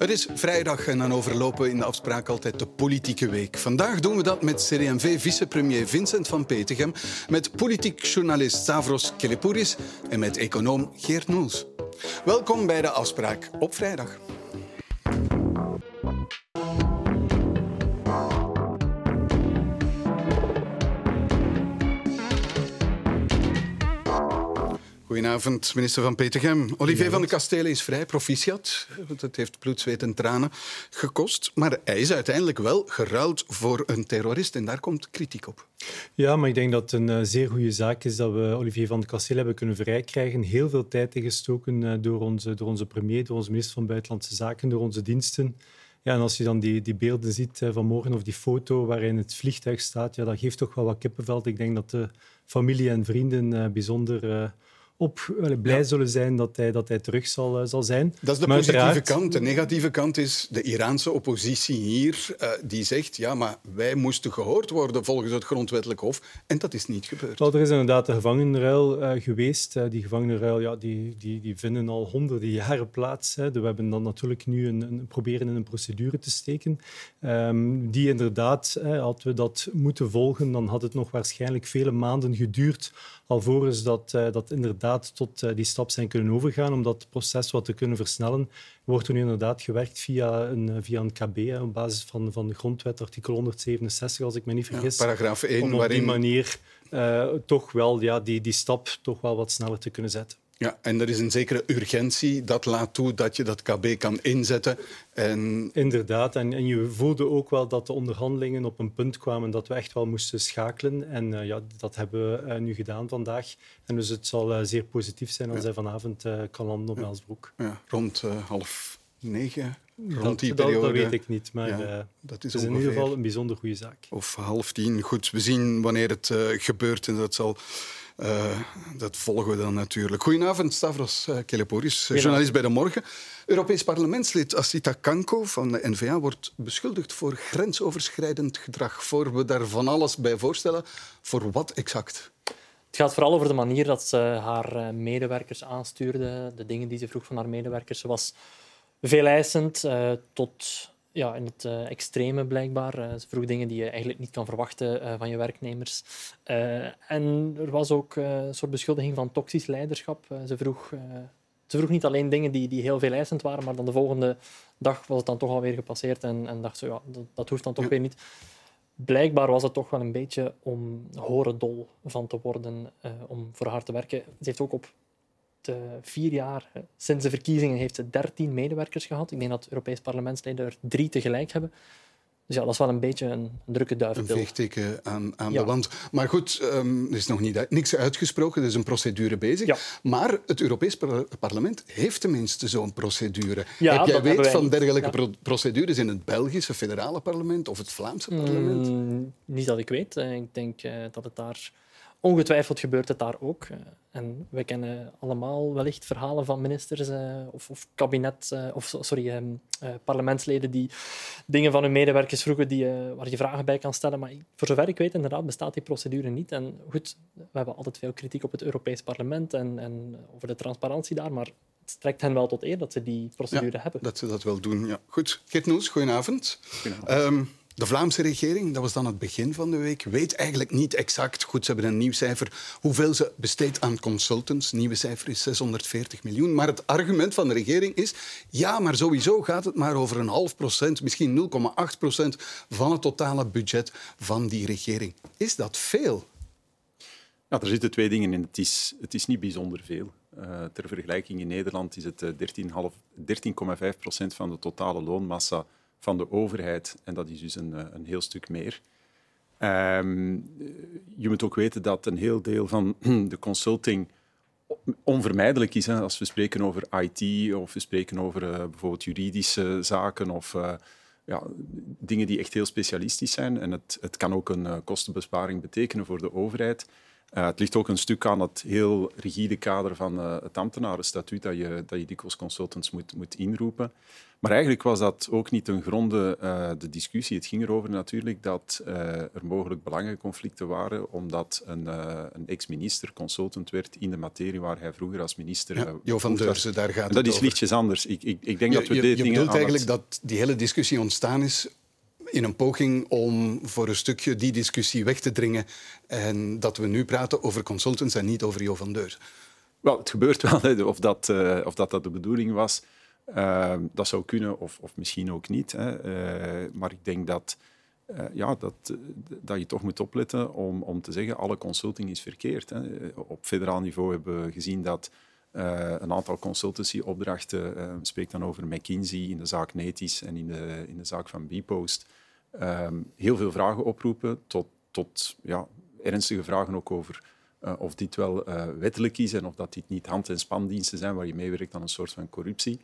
Het is vrijdag en dan overlopen in de afspraak altijd de politieke week. Vandaag doen we dat met CD&V-vicepremier Vincent van Petegem, met politiek journalist Stavros Kelepouris en met econoom Geert Noels. Welkom bij de afspraak op vrijdag. Goedenavond, minister van Petegem. Olivier van de Kastelen is vrij, proficiat. Het heeft bloed, zweet en tranen gekost. Maar hij is uiteindelijk wel geruild voor een terrorist. En daar komt kritiek op. Ja, maar ik denk dat het een eh, zeer goede zaak is dat we Olivier van de Kastelen hebben kunnen vrijkrijgen. Heel veel tijd ingestoken eh, door onze, door onze premier, door onze minister van Buitenlandse Zaken, door onze diensten. Ja, en als je dan die, die beelden ziet eh, van morgen of die foto waarin het vliegtuig staat, ja, dat geeft toch wel wat kippenveld. Ik denk dat de familie en vrienden bijzonder op blij zullen zijn dat hij, dat hij terug zal, eh, zal zijn. Dat is de positieve kant. De negatieve kant is de Iraanse oppositie hier, uh, die zegt ja, maar wij moesten gehoord worden volgens het grondwettelijk hof. En dat is niet gebeurd. Wel, er is inderdaad een gevangenenruil uh, geweest. die gevangenenruil ja, die, die, die vinden al honderden jaren plaats. Hè. We hebben dan natuurlijk nu een, een, proberen in een procedure te steken. Um, die inderdaad, hadden we dat moeten volgen, dan had het nog waarschijnlijk vele maanden geduurd alvorens dat, uh, dat inderdaad tot uh, die stap zijn kunnen overgaan, om dat proces wat te kunnen versnellen, wordt er nu inderdaad gewerkt via een, eh, via een KB, op basis van, van de grondwet, artikel 167, als ik me niet vergis. Ja, paragraaf 1, om op waarin... die manier uh, toch wel ja, die, die stap toch wel wat sneller te kunnen zetten. Ja, en er is een zekere urgentie. Dat laat toe dat je dat KB kan inzetten. En... Inderdaad, en, en je voelde ook wel dat de onderhandelingen op een punt kwamen dat we echt wel moesten schakelen. En uh, ja, dat hebben we uh, nu gedaan vandaag. En dus het zal uh, zeer positief zijn als ja. hij vanavond kan landen op ja. Rond half negen. Rond dat, die periode. dat weet ik niet, maar ja, dat is, is in ieder geval een bijzonder goede zaak. Of half tien. Goed, we zien wanneer het gebeurt en dat zal... Uh, dat volgen we dan natuurlijk. Goedenavond, Stavros uh, journalist bij De Morgen. Europees parlementslid Asita Kanko van de N-VA wordt beschuldigd voor grensoverschrijdend gedrag. Voor we daar van alles bij voorstellen, voor wat exact? Het gaat vooral over de manier dat ze haar medewerkers aanstuurde, de dingen die ze vroeg van haar medewerkers. Ze was veel eisend uh, tot ja, in het uh, extreme blijkbaar. Uh, ze vroeg dingen die je eigenlijk niet kan verwachten uh, van je werknemers. en er was ook een soort beschuldiging van toxisch leiderschap. ze, vroeg, ze vroeg niet alleen dingen die, die heel veel eisend waren, maar dan de volgende dag was het dan toch alweer gepasseerd en, en dacht ze, ja, dat, dat hoeft dan toch ja. weer niet. Blijkbaar was het toch wel een beetje om horendol van te worden, om voor haar te werken. Ze heeft ook op de vier jaar sinds de verkiezingen heeft ze dertien medewerkers gehad. Ik denk dat Europees parlementsleden er drie tegelijk hebben. Dus ja, dat is wel een beetje een, een drukke duivenpil. Een veegteken aan, aan ja. de wand. Maar goed, um, er is nog niet, niks uitgesproken. Er is een procedure bezig. Ja. Maar het Europees par parlement heeft tenminste zo'n procedure. Ja, Heb jij weet van dergelijke pro procedures in het Belgische federale parlement of het Vlaamse parlement? Mm, niet dat ik weet. Ik denk uh, dat het daar... Ongetwijfeld gebeurt het daar ook. En we kennen allemaal wellicht verhalen van ministers uh, of, of, kabinet, uh, of sorry, um, uh, parlementsleden die dingen van hun medewerkers vroegen die, waar je vragen bij kan stellen. Maar voor zover ik weet, inderdaad, bestaat die procedure niet. En goed, we hebben altijd veel kritiek op het Europees Parlement en, en over de transparantie daar, maar het strekt hen wel tot eer dat ze die procedure ja, hebben. Dat ze dat wel doen, ja. Goed. Geert Noes, goedenavond. goedenavond. Um, de Vlaamse regering, dat was dan het begin van de week, weet eigenlijk niet exact, goed, ze hebben een nieuw cijfer, hoeveel ze besteedt aan consultants. Nieuwe cijfer is 640 miljoen. Maar het argument van de regering is, ja, maar sowieso gaat het maar over een half procent, misschien 0,8 procent van het totale budget van die regering. Is dat veel? Ja, er zitten twee dingen in. Het is, het is niet bijzonder veel. Uh, ter vergelijking, in Nederland is het 13,5 procent van de totale loonmassa van de overheid. En dat is dus een, een heel stuk meer. Um, je moet ook weten dat een heel deel van de consulting onvermijdelijk is. Hè. Als we spreken over IT of we spreken over uh, bijvoorbeeld juridische zaken of uh, ja, dingen die echt heel specialistisch zijn. En het, het kan ook een kostenbesparing betekenen voor de overheid. Uh, het ligt ook een stuk aan het heel rigide kader van uh, het ambtenarenstatuut dat je, dat je dikwijls consultants moet, moet inroepen. Maar eigenlijk was dat ook niet ten gronde uh, de discussie. Het ging erover natuurlijk dat er mogelijk belangenconflicten waren, omdat een, een ex-minister consultant werd in de materie waar hij vroeger als minister... Ja, Jo van Deurzen, daar gaat en dat het is lichtjes anders. Ik, ik, ik denk je, dat we je, dit je bedoelt eigenlijk dat die hele discussie ontstaan is in een poging om voor een stukje die discussie weg te dringen en dat we nu praten over consultants en niet over Jo van Deur. Wel, het gebeurt wel. Of dat, uh, of dat, dat de bedoeling was, uh, dat zou kunnen of, of misschien ook niet. Hè. Uh, maar ik denk dat, ja, dat, dat je toch moet opletten om, om te zeggen alle consulting is verkeerd. Hè. Op federaal niveau hebben we gezien dat een aantal consultancyopdrachten, uh, spreek dan over McKinsey in de zaak Netis en in de, in de zaak van Bpost, um, heel veel vragen oproepen tot, tot ja, ernstige vragen ook over uh, of dit wel uh, wettelijk is en of dat dit niet hand- en spandiensten zijn waar je meewerkt aan een soort van corruptie.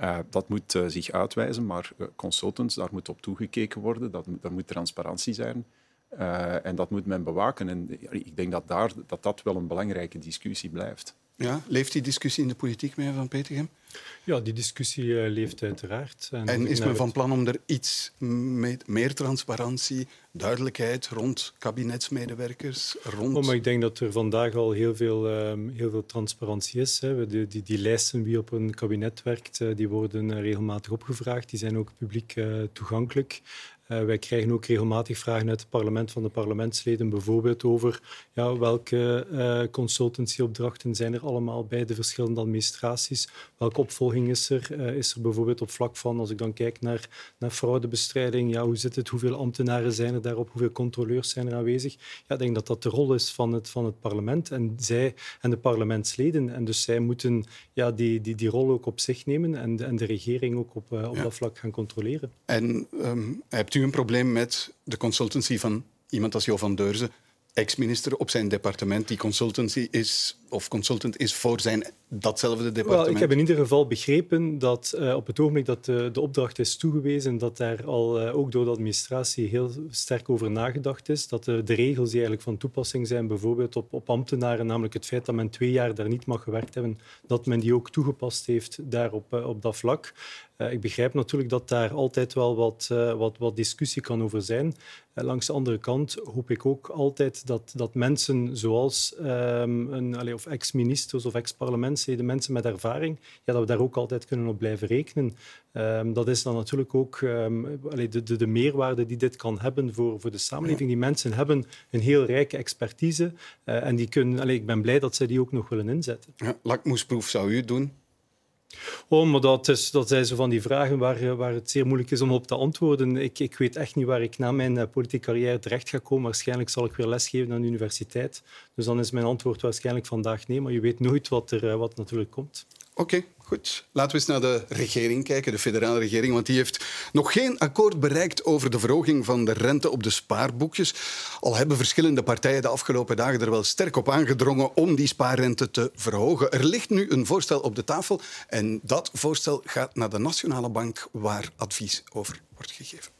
Uh, dat moet zich uitwijzen, maar consultants, daar moet op toegekeken worden. Dat, dat moet transparantie zijn. en dat moet men bewaken. En ik denk dat, daar, dat dat wel een belangrijke discussie blijft. Ja, leeft die discussie in de politiek, meneer Van Petegem? Ja, die discussie uh, leeft uiteraard. En, en is men van plan om er iets met meer transparantie, duidelijkheid rond kabinetsmedewerkers? Rond... Oh, maar ik denk dat er vandaag al heel veel, um, heel veel transparantie is. Hè. Die, die, die, lijsten wie op een kabinet werkt, uh, die worden uh, regelmatig opgevraagd. Die zijn ook publiek toegankelijk. Uh, wij krijgen ook regelmatig vragen uit het parlement van de parlementsleden, bijvoorbeeld over ja, welke uh, consultancyopdrachten zijn er allemaal bij de verschillende administraties, welke opvolging is er? Uh, is er bijvoorbeeld op vlak van, als ik dan kijk naar, naar fraudebestrijding, ja, hoe zit het, hoeveel ambtenaren zijn er daarop, hoeveel controleurs zijn er aanwezig? Ja, ik denk dat dat de rol is van het, van het parlement en zij en de parlementsleden. En dus zij moeten ja, die, die, die rol ook op zich nemen en de, en de regering ook op, op ja. dat vlak gaan controleren. En um, hebt u een probleem met de consultancy van iemand als Jo van Deurzen, ex-minister op zijn departement, die consultancy is of consultant is voor zijn datzelfde departement? Wel, ik heb in ieder geval begrepen dat uh, op het ogenblik dat de, de, opdracht is toegewezen, dat daar al uh, ook door de administratie heel sterk over nagedacht is. Dat de, de, regels die eigenlijk van toepassing zijn, bijvoorbeeld op, op ambtenaren, namelijk het feit dat men twee jaar daar niet mag gewerkt hebben, dat men die ook toegepast heeft daar op, uh, op dat vlak. ik begrijp natuurlijk dat daar altijd wel wat, wat, wat discussie kan over zijn. langs de andere kant hoop ik ook altijd dat, dat mensen zoals um, een, allez, of ex-ministers of ex-parlementsleden, mensen met ervaring, ja, dat we daar ook altijd kunnen op blijven rekenen. Um, dat is dan natuurlijk ook um, de, de, de, meerwaarde die dit kan hebben voor, voor de samenleving. Die mensen hebben een heel rijke expertise uh, en die kunnen, allee, ik ben blij dat zij die ook nog willen inzetten. Ja, lakmoesproef zou u doen? Oh, maar dat, dat zijn zo van die vragen waar, waar het zeer moeilijk is om op te antwoorden. Ik, ik weet echt niet waar ik na mijn uh, politieke carrière terecht ga komen. Waarschijnlijk zal ik weer lesgeven aan de universiteit. Dus dan is mijn antwoord waarschijnlijk vandaag nee. Maar je weet nooit wat er uh, wat natuurlijk komt. Oké, goed. Laten we eens naar de regering kijken, de federale regering. Want die heeft nog geen akkoord bereikt over de verhoging van de rente op de spaarboekjes. Al hebben verschillende partijen de afgelopen dagen er wel sterk op aangedrongen om die spaarrente te verhogen. Er ligt nu een voorstel op de tafel en dat voorstel gaat naar de Nationale Bank, waar advies over wordt gegeven.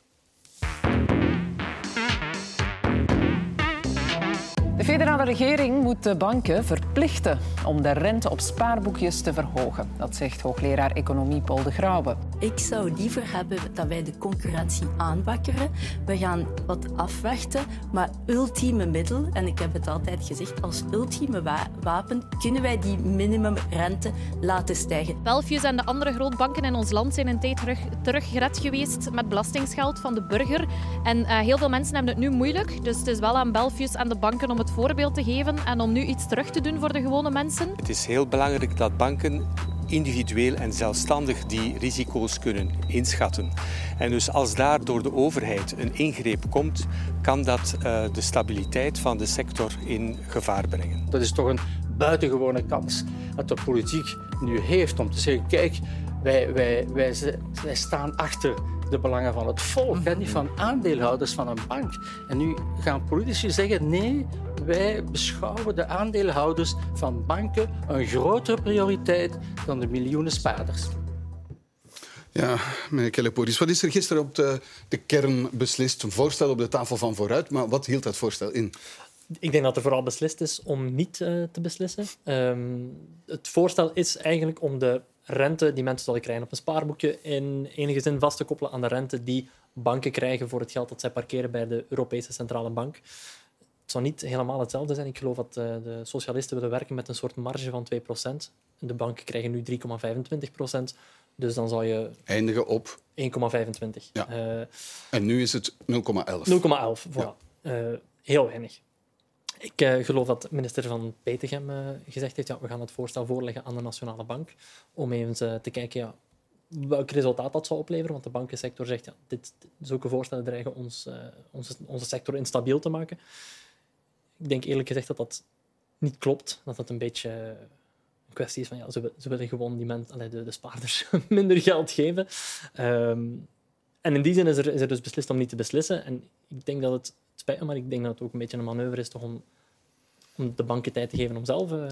De federale regering moet de banken verplichten om de rente op spaarboekjes te verhogen. Dat zegt hoogleraar economie Paul de Grauwe. Ik zou liever hebben dat wij de concurrentie aanwakkeren. We gaan wat afwachten, maar ultieme middel, en ik heb het altijd gezegd, als ultieme wa wapen kunnen wij die minimumrente laten stijgen. Belfius en de andere grootbanken in ons land zijn een tijd terug, teruggered geweest met belastingsgeld van de burger. En uh, heel veel mensen hebben het nu moeilijk, dus het is wel aan Belfius en de banken om het voorbeeld te geven en om nu iets terug te doen voor de gewone mensen. Het is heel belangrijk dat banken individueel en zelfstandig die risico's kunnen inschatten. En dus als daar door de overheid een ingreep komt, kan dat uh, de stabiliteit van de sector in gevaar brengen. Dat is toch een buitengewone kans dat de politiek nu heeft om te zeggen, kijk, wij, wij, wij, wij staan achter de belangen van het volk, hè, niet van aandeelhouders van een bank. En nu gaan politici zeggen, nee, wij beschouwen de aandeelhouders van banken een grotere prioriteit dan de miljoenen spaarders. Ja, meneer Kelleporis, wat is er gisteren op de, de kern beslist? Een voorstel op de tafel van vooruit, maar wat hield dat voorstel in? Ik denk dat er vooral beslist is om niet uh, te beslissen. Um, het voorstel is eigenlijk om de rente die mensen zullen krijgen op een spaarboekje in enige zin vast te koppelen aan de rente die banken krijgen voor het geld dat zij parkeren bij de Europese Centrale Bank. Het zou niet helemaal hetzelfde zijn. Ik geloof dat uh, de socialisten willen werken met een soort marge van 2%. De banken krijgen nu 3,25%. Dus dan zou je... Eindigen op? 1,25. Ja. Uh, en nu is het 0,11. 0,11, voilà. Ja. Uh, heel weinig. Ik uh, geloof dat minister van Petegem gezegd heeft ja, we gaan het voorstel voorleggen aan de Nationale Bank om even te kijken ja, welk resultaat dat zal opleveren. Want de bankensector zegt ja, dit, zulke voorstellen dreigen ons, onze, onze sector instabiel te maken. Ik denk eerlijk gezegd dat dat niet klopt. Dat dat een beetje een kwestie is van ja, ze, ze willen gewoon die mensen, de, de spaarders minder geld geven. Um, en in die zin is er, is er dus beslist om niet te beslissen. En ik denk dat het spijt me, maar ik denk dat het ook een beetje een manoeuvre is toch om, om de banken tijd te geven om zelf uh,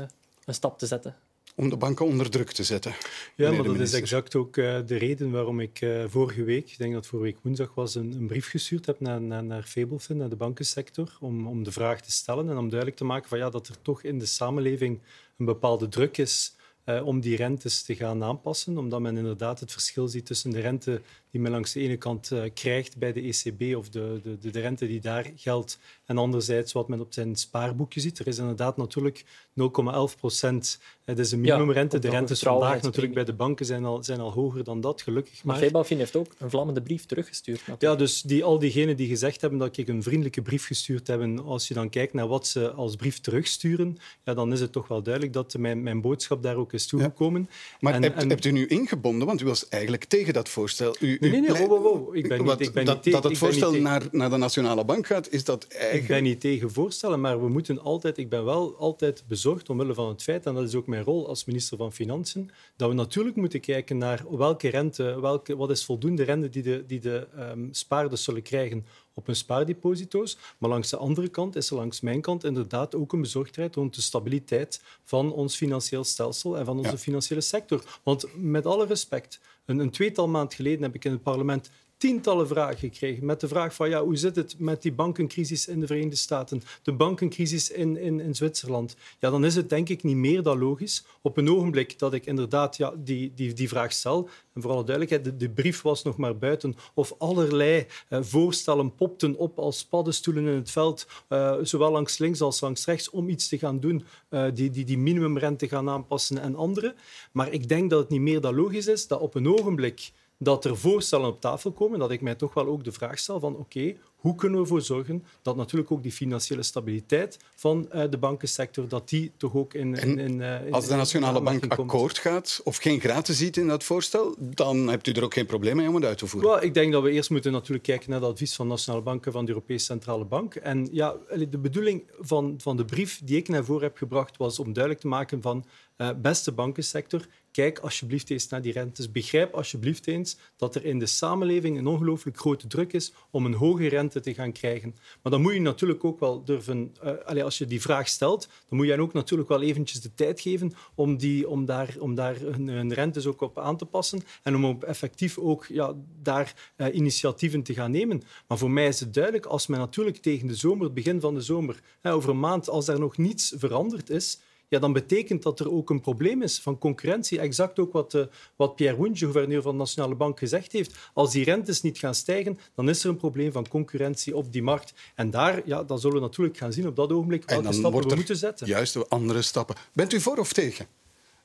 een stap te zetten. Om de banken onder druk te zetten. Ja, maar dat is exact ook uh, de reden waarom ik uh, vorige week, ik denk dat vorige week woensdag was, een, een brief gestuurd heb naar, naar, naar Fabelfin, naar de bankensector, om, om de vraag te stellen en om duidelijk te maken van, ja, dat er toch in de samenleving een bepaalde druk is uh, om die rentes te gaan aanpassen, omdat men inderdaad het verschil ziet tussen de rente die men langs de ene kant uh, krijgt bij de ECB of de, de, de, rente die daar geldt en anderzijds wat men op zijn spaarboekje ziet. Er is inderdaad natuurlijk 0,11 procent. Het is een minimumrente. Ja, de rentes vandaag natuurlijk bij de banken zijn al, zijn al hoger dan dat, gelukkig maar. Maar Febafin heeft ook een vlammende brief teruggestuurd. Natuurlijk. Ja, dus die, al diegenen die gezegd hebben dat ik een vriendelijke brief gestuurd heb, als je dan kijkt naar wat ze als brief terugsturen, ja, dan is het toch wel duidelijk dat mijn, mijn boodschap daar ook is toegekomen. Ja. Maar en, hebt, en... hebt, u nu ingebonden, want u was eigenlijk tegen dat voorstel. U, nee, nee, wow, wow, Ik ben niet, ik ben dat, niet dat het voorstel naar, naar de Nationale Bank gaat, is dat eigenlijk... Ik ben niet tegen voorstellen, maar we moeten altijd... Ik ben wel altijd bezorgd omwille van het feit, en dat is ook mijn rol als minister van Financiën, dat we natuurlijk moeten kijken naar welke rente, welke, wat is voldoende rente die de, die de um, spaarders zullen krijgen op hun spaardeposito's. Maar langs de andere kant is er langs mijn kant inderdaad ook een bezorgdheid rond de stabiliteit van ons financieel stelsel en van onze ja. financiële sector. Want met alle respect, een, een tweetal maand geleden heb ik in het parlement tientallen vragen gekregen met de vraag van ja, hoe zit het met die bankencrisis in de Verenigde Staten, de bankencrisis in, in, in Zwitserland. Ja, dan is het denk ik niet meer dan logisch op een ogenblik dat ik inderdaad ja, die, die, die vraag stel. En voor alle duidelijkheid, de, brief was nog maar buiten of allerlei uh, voorstellen popten op als paddenstoelen in het veld, uh, zowel langs links als langs rechts, om iets te gaan doen, uh, die, die, die minimumrente gaan aanpassen en andere. Maar ik denk dat het niet meer dan logisch is dat op een ogenblik dat er voorstellen op tafel komen, dat ik mij toch wel ook de vraag stel van oké, okay, hoe kunnen we ervoor zorgen dat natuurlijk ook die financiële stabiliteit van uh, de bankensector, dat die toch ook in... in, in, uh, in als de Nationale Bank akkoord gaat of geen gratis ziet in dat voorstel, dan hebt u er ook geen probleem mee om het uit te voeren? Well, ik denk dat we eerst moeten natuurlijk kijken naar het advies van Nationale Banken van de Europese Centrale Bank. En ja, de bedoeling van, van de brief die ik naar voren heb gebracht was om duidelijk te maken van uh, beste bankensector, kijk alsjeblieft eens naar die rentes. Begrijp alsjeblieft eens dat er in de samenleving een ongelooflijk grote druk is om een hoge rente te gaan krijgen. Maar dan moet je natuurlijk ook wel durven... Uh, als je die vraag stelt, dan moet je ook natuurlijk wel eventjes de tijd geven om, die, om daar, om daar hun, hun rentes ook op aan te passen en om op effectief ook ja, daar uh, initiatieven te gaan nemen. Maar voor mij is het duidelijk, als men natuurlijk tegen de zomer, het begin van de zomer, hè, over een maand, als daar nog niets veranderd is, ja, dan betekent dat er ook een probleem is van concurrentie. Exact ook wat, uh, wat Pierre Wunsch, gouverneur van de Nationale Bank, gezegd heeft. Als die rentes niet gaan stijgen, dan is er een probleem van concurrentie op die markt. En daar ja, dan zullen we natuurlijk gaan zien op dat ogenblik welke stappen we moeten zetten. Juist andere stappen. Bent u voor of tegen?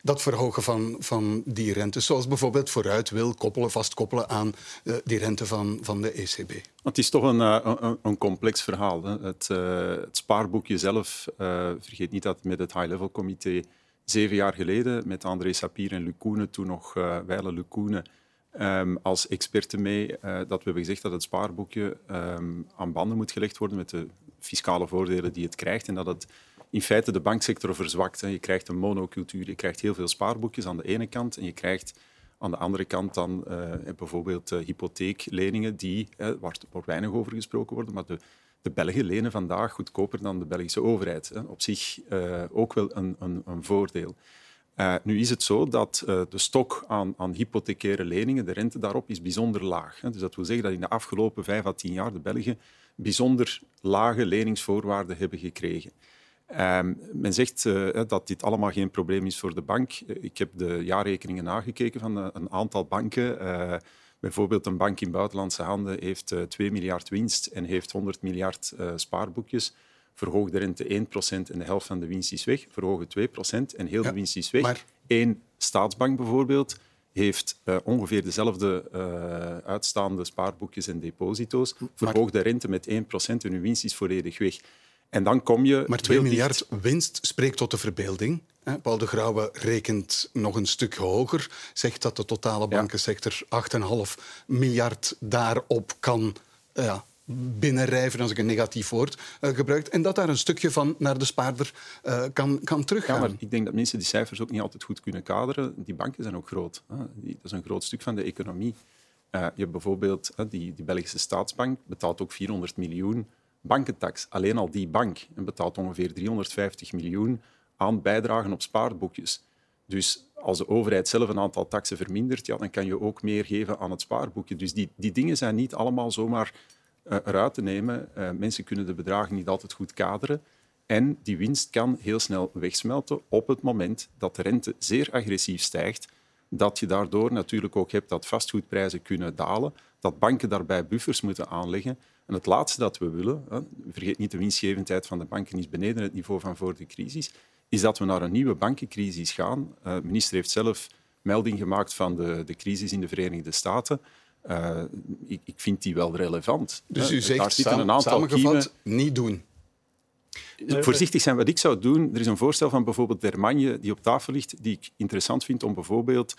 Dat verhogen van, van die rente, zoals bijvoorbeeld vooruit wil koppelen, vastkoppelen aan uh, die rente van, van de ECB? Het is toch een, uh, een, een, complex verhaal. Hè. Het, uh, het, spaarboekje zelf, vergeet niet dat met het High-Level Comité zeven jaar geleden, met André Sapir en Luc toen nog uh, Weile um, als experten mee, dat we hebben gezegd dat het spaarboekje um, aan banden moet gelegd worden met de fiscale voordelen die het krijgt en dat het in feite de banksector verzwakt. Je krijgt een monocultuur, je krijgt heel veel spaarboekjes aan de ene kant en je krijgt aan de andere kant dan uh, bijvoorbeeld uh, hypotheekleningen, die, uh, waar wordt weinig over gesproken worden, maar de, de Belgen lenen vandaag goedkoper dan de Belgische overheid. Hè. Op zich ook wel een, een, een voordeel. Nu is het zo dat de stok aan, aan, hypothecaire leningen, de rente daarop, is bijzonder laag. Hè. Dus dat wil zeggen dat in de afgelopen vijf à tien jaar de Belgen bijzonder lage leningsvoorwaarden hebben gekregen. Um, men zegt uh, dat dit allemaal geen probleem is voor de bank. Ik heb de jaarrekeningen nagekeken van een aantal banken. bijvoorbeeld een bank in buitenlandse handen heeft 2 miljard winst en heeft 100 miljard spaarboekjes verhoog de rente 1% en de helft van de winst is weg, verhogen 2% en heel de winst is weg. Maar... Eén staatsbank bijvoorbeeld heeft uh, ongeveer dezelfde uh, uitstaande spaarboekjes en deposito's, verhoogt de rente met 1% en uw winst is volledig weg. En dan kom je. Maar 2 miljard winst spreekt tot de verbeelding. Paul de Grauwe rekent nog een stuk hoger, zegt dat de totale bankensector 8,5 miljard daarop kan ja, binnenrijven, als ik een negatief woord uh, gebruik, en dat daar een stukje van naar de spaarder uh, kan, kan teruggaan. Ja, maar ik denk dat mensen die cijfers ook niet altijd goed kunnen kaderen. Die banken zijn ook groot. Hè. Die, dat is een groot stuk van de economie. Uh, je hebt bijvoorbeeld die, die Belgische staatsbank betaalt ook 400 miljoen bankentax. Alleen al die bank betaalt ongeveer 350 miljoen aan bijdragen op spaarboekjes. Dus als de overheid zelf een aantal taxen vermindert, ja, dan kan je ook meer geven aan het spaarboekje. Dus die, die dingen zijn niet allemaal zomaar uh, eruit te nemen. Uh, mensen kunnen de bedragen niet altijd goed kaderen. En die winst kan heel snel wegsmelten op het moment dat de rente zeer agressief stijgt. Dat je daardoor natuurlijk ook hebt dat vastgoedprijzen kunnen dalen, dat banken daarbij buffers moeten aanleggen. En het laatste dat we willen, hè, vergeet niet de winstgevendheid van de banken is beneden het niveau van voor de crisis, is dat we naar een nieuwe bankencrisis gaan. Uh, de minister heeft zelf melding gemaakt van de, de crisis in de Verenigde Staten. Uh, ik, ik, vind die wel relevant. Dus u zegt samen, een aantal samengevat, niet doen. Voorzichtig zijn wat ik zou doen. Er is een voorstel van bijvoorbeeld Dermagne die op tafel ligt, die ik interessant vind om bijvoorbeeld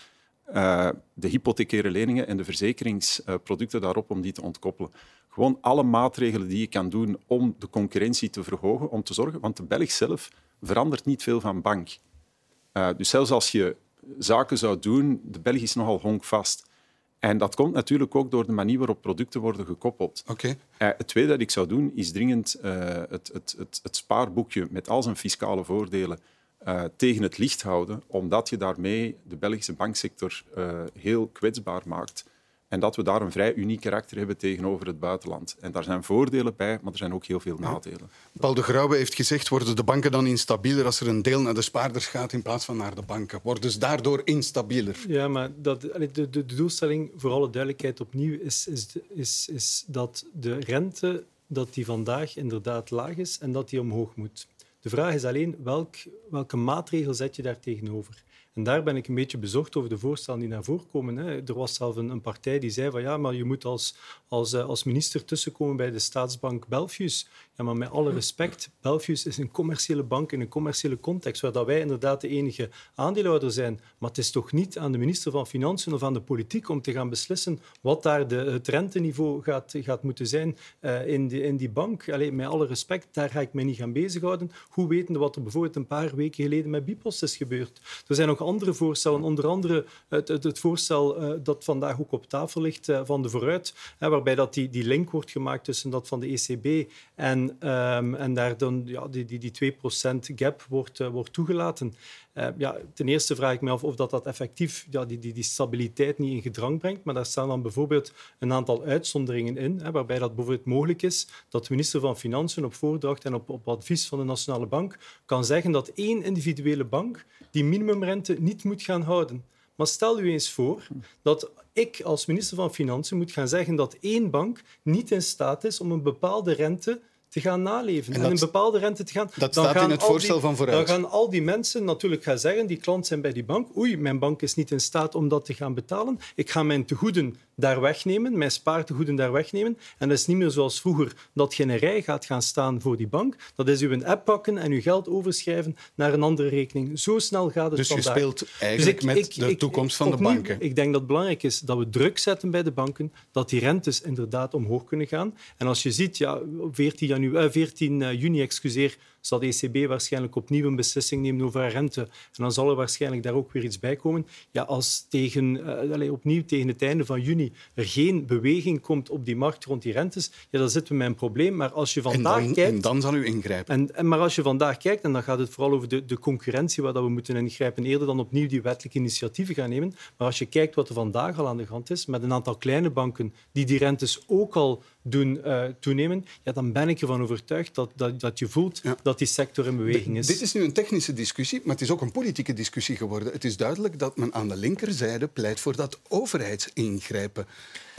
uh, de hypothecaire leningen en de verzekeringsproducten daarop om die te ontkoppelen. Gewoon alle maatregelen die je kan doen om de concurrentie te verhogen, om te zorgen, want de Belg zelf verandert niet veel van bank. Uh, dus zelfs als je zaken zou doen, de Belg is nogal honkvast. En dat komt natuurlijk ook door de manier waarop producten worden gekoppeld. Okay. Uh, het tweede dat ik zou doen, is dringend het, het, het, het, spaarboekje met al zijn fiscale voordelen uh, tegen het licht houden, omdat je daarmee de Belgische banksector heel kwetsbaar maakt. En dat we daar een vrij uniek karakter hebben tegenover het buitenland. En daar zijn voordelen bij, maar er zijn ook heel veel nadelen. Paul de Grauwe heeft gezegd, worden de banken dan instabieler als er een deel naar de spaarders gaat in plaats van naar de banken? Worden ze daardoor instabieler? Ja, maar dat, de, de, de doelstelling, voor alle duidelijkheid opnieuw, is, is, is, is dat de rente dat die vandaag inderdaad laag is en dat die omhoog moet. De vraag is alleen, welk, welke maatregel zet je daar tegenover? En daar ben ik een beetje bezorgd over de voorstellen die naar voren komen. Hè. Er was zelf een, een, partij die zei van ja, maar je moet als, als, eh, als minister tussenkomen bij de staatsbank Belfius. Ja, maar met alle respect, Belfius is een commerciële bank in een commerciële context, waar dat wij inderdaad de enige aandeelhouder zijn. Maar het is toch niet aan de minister van Financiën of aan de politiek om te gaan beslissen wat daar de, het renteniveau gaat, gaat moeten zijn uh, in, die, in die bank. Allee, met alle respect, daar ga ik me niet gaan bezighouden. Hoe wetende wat er bijvoorbeeld een paar weken geleden met Bipos is gebeurd. Er zijn nog andere voorstellen, onder andere het, het, het voorstel uh, dat vandaag ook op tafel ligt uh, van de Vooruit, waarbij dat die, die link wordt gemaakt tussen dat van de ECB en um, en daar dan ja, die, die, die 2% gap wordt, uh, wordt toegelaten. Ja, ten eerste vraag ik me af of dat, dat effectief ja, die, die, die stabiliteit niet in gedrang brengt. Maar daar staan dan bijvoorbeeld een aantal uitzonderingen in, hè, waarbij dat bijvoorbeeld mogelijk is dat de minister van Financiën op voordracht en op, op advies van de Nationale Bank kan zeggen dat één individuele bank die minimumrente niet moet gaan houden. Maar stel u eens voor dat ik als minister van Financiën moet gaan zeggen dat één bank niet in staat is om een bepaalde rente te gaan naleven en, een bepaalde rente te gaan. Dat dan staat gaan in het voorstel van vooruit. Dan gaan al die mensen natuurlijk gaan zeggen, die klant zijn bij die bank, oei, mijn bank is niet in staat om dat te gaan betalen. Ik ga mijn tegoeden daar wegnemen, mijn spaartegoeden daar wegnemen. En dat is niet meer zoals vroeger dat je in een rij gaat gaan staan voor die bank. Dat is uw app pakken en uw geld overschrijven naar een andere rekening. Zo snel gaat het dus vandaag. Dus je speelt eigenlijk dus met de toekomst van de banken. Ik denk dat het belangrijk is dat we druk zetten bij de banken, dat die rentes inderdaad omhoog kunnen gaan. En als je ziet, ja, 14, janu 14 eh, juni excuseer, zal de ECB waarschijnlijk opnieuw een beslissing nemen over rente. En dan zal er waarschijnlijk daar ook weer iets bij komen. Ja, als tegen, uh, opnieuw tegen het einde van juni er geen beweging komt op die markt rond die rentes, ja, dan zitten we met een probleem. Maar als je vandaag en dan, kijkt... En dan zal u ingrijpen. En, en, maar als je vandaag kijkt, en dan gaat het vooral over de, de concurrentie waar dat we moeten ingrijpen, eerder dan opnieuw die wettelijke initiatieven gaan nemen. Maar als je kijkt wat er vandaag al aan de hand is, met een aantal kleine banken die die rentes ook al doen uh, toenemen, ja, dan ben ik ervan overtuigd dat, dat, dat je voelt dat die sector in beweging is. Dit is nu een technische discussie, maar het is ook een politieke discussie geworden. Het is duidelijk dat men aan de linkerzijde pleit voor dat overheidsingrijpen.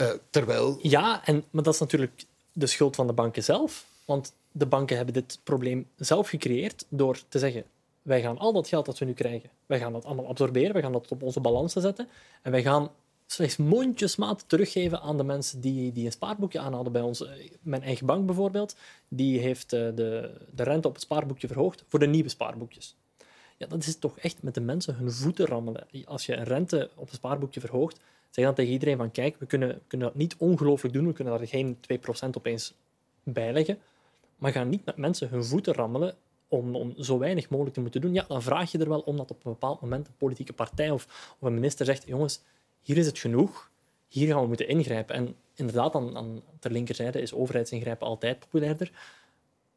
Uh, terwijl... Ja, en, maar dat is natuurlijk de schuld van de banken zelf. Want de banken hebben dit probleem zelf gecreëerd door te zeggen wij gaan al dat geld dat we nu krijgen, wij gaan dat allemaal absorberen, wij gaan dat op onze balansen zetten en wij gaan slechts mondjesmaat teruggeven aan de mensen die, die een spaarboekje aanhadden bij ons. Mijn eigen bank bijvoorbeeld, die heeft eh, de, de rente op het spaarboekje verhoogd voor de nieuwe spaarboekjes. Ja, dat is toch echt met de mensen hun voeten rammelen. Als je een rente op een spaarboekje verhoogt, zeg dan tegen iedereen van kijk, we kunnen, kunnen dat niet ongelooflijk doen, we kunnen daar geen 2% opeens bijleggen, maar ga niet met mensen hun voeten rammelen om, om zo weinig mogelijk te moeten doen. Ja, dan vraag je er wel om dat op een bepaald moment een politieke partij of, of een minister zegt, jongens, hier is het genoeg, hier gaan we moeten ingrijpen. En inderdaad, aan, aan ter linkerzijde is overheidsingrijpen altijd populairder.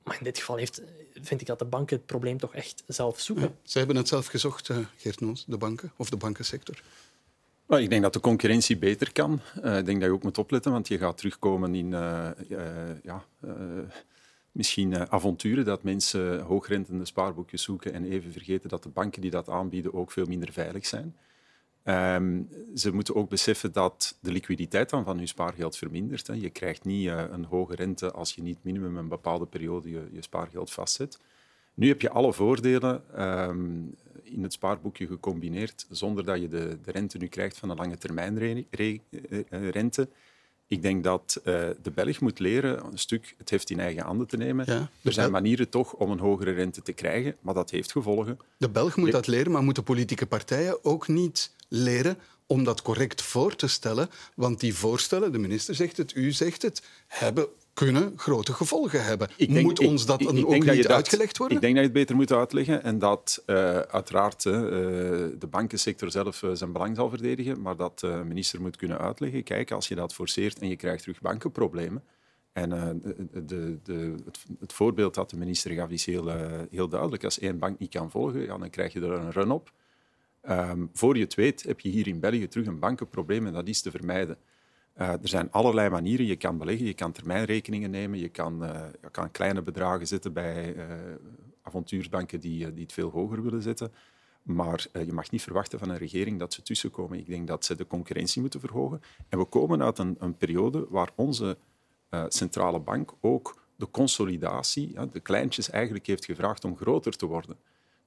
Maar in dit geval heeft, vind ik dat de banken het probleem toch echt zelf zoeken. Ja, zij hebben het zelf gezocht, uh, Geert Noos, de banken of de bankensector. Nou, ik denk dat de concurrentie beter kan. Uh, ik denk dat je ook moet opletten, want je gaat terugkomen in uh, ja, misschien avonturen dat mensen hoogrentende spaarboekjes zoeken en even vergeten dat de banken die dat aanbieden ook veel minder veilig zijn. Um, ze moeten ook beseffen dat de liquiditeit dan van je spaargeld vermindert. Hè. Je krijgt niet uh, een hoge rente als je niet minimum een bepaalde periode je, je spaargeld vastzet. Nu heb je alle voordelen um, in het spaarboekje gecombineerd zonder dat je de, de rente nu krijgt van een lange termijn re, re, uh, rente. Ik denk dat uh, de Belg moet leren een stuk het heft in eigen handen te nemen. Ja, er zijn manieren toch om een hogere rente te krijgen, maar dat heeft gevolgen. De Belg moet dat leren, maar moeten politieke partijen ook niet leren om dat correct voor te stellen? Want die voorstellen, de minister zegt het, u zegt het, hebben kunnen grote gevolgen hebben. Denk, moet ons dat ik, ik, ook niet uitgelegd worden? Ik denk dat je het beter moet uitleggen en dat uh, uiteraard uh, de bankensector zelf uh, zijn belang zal verdedigen, maar dat de minister moet kunnen uitleggen. Kijk, als je dat forceert en je krijgt terug bankenproblemen, en de, de, de, het, het, voorbeeld dat de minister gaf is heel, heel duidelijk. Als één bank niet kan volgen, ja, dan krijg je er een run op. Um, voor je het weet heb je hier in België terug een bankenprobleem en dat is te vermijden. Uh, er zijn allerlei manieren. Je kan beleggen, je kan termijnrekeningen nemen, je kan, je kan kleine bedragen zetten bij uh, avontuursbanken die, die het veel hoger willen zetten. Maar je mag niet verwachten van een regering dat ze tussenkomen. Ik denk dat ze de concurrentie moeten verhogen. En we komen uit een, een periode waar onze centrale bank ook de consolidatie, de kleintjes eigenlijk heeft gevraagd om groter te worden.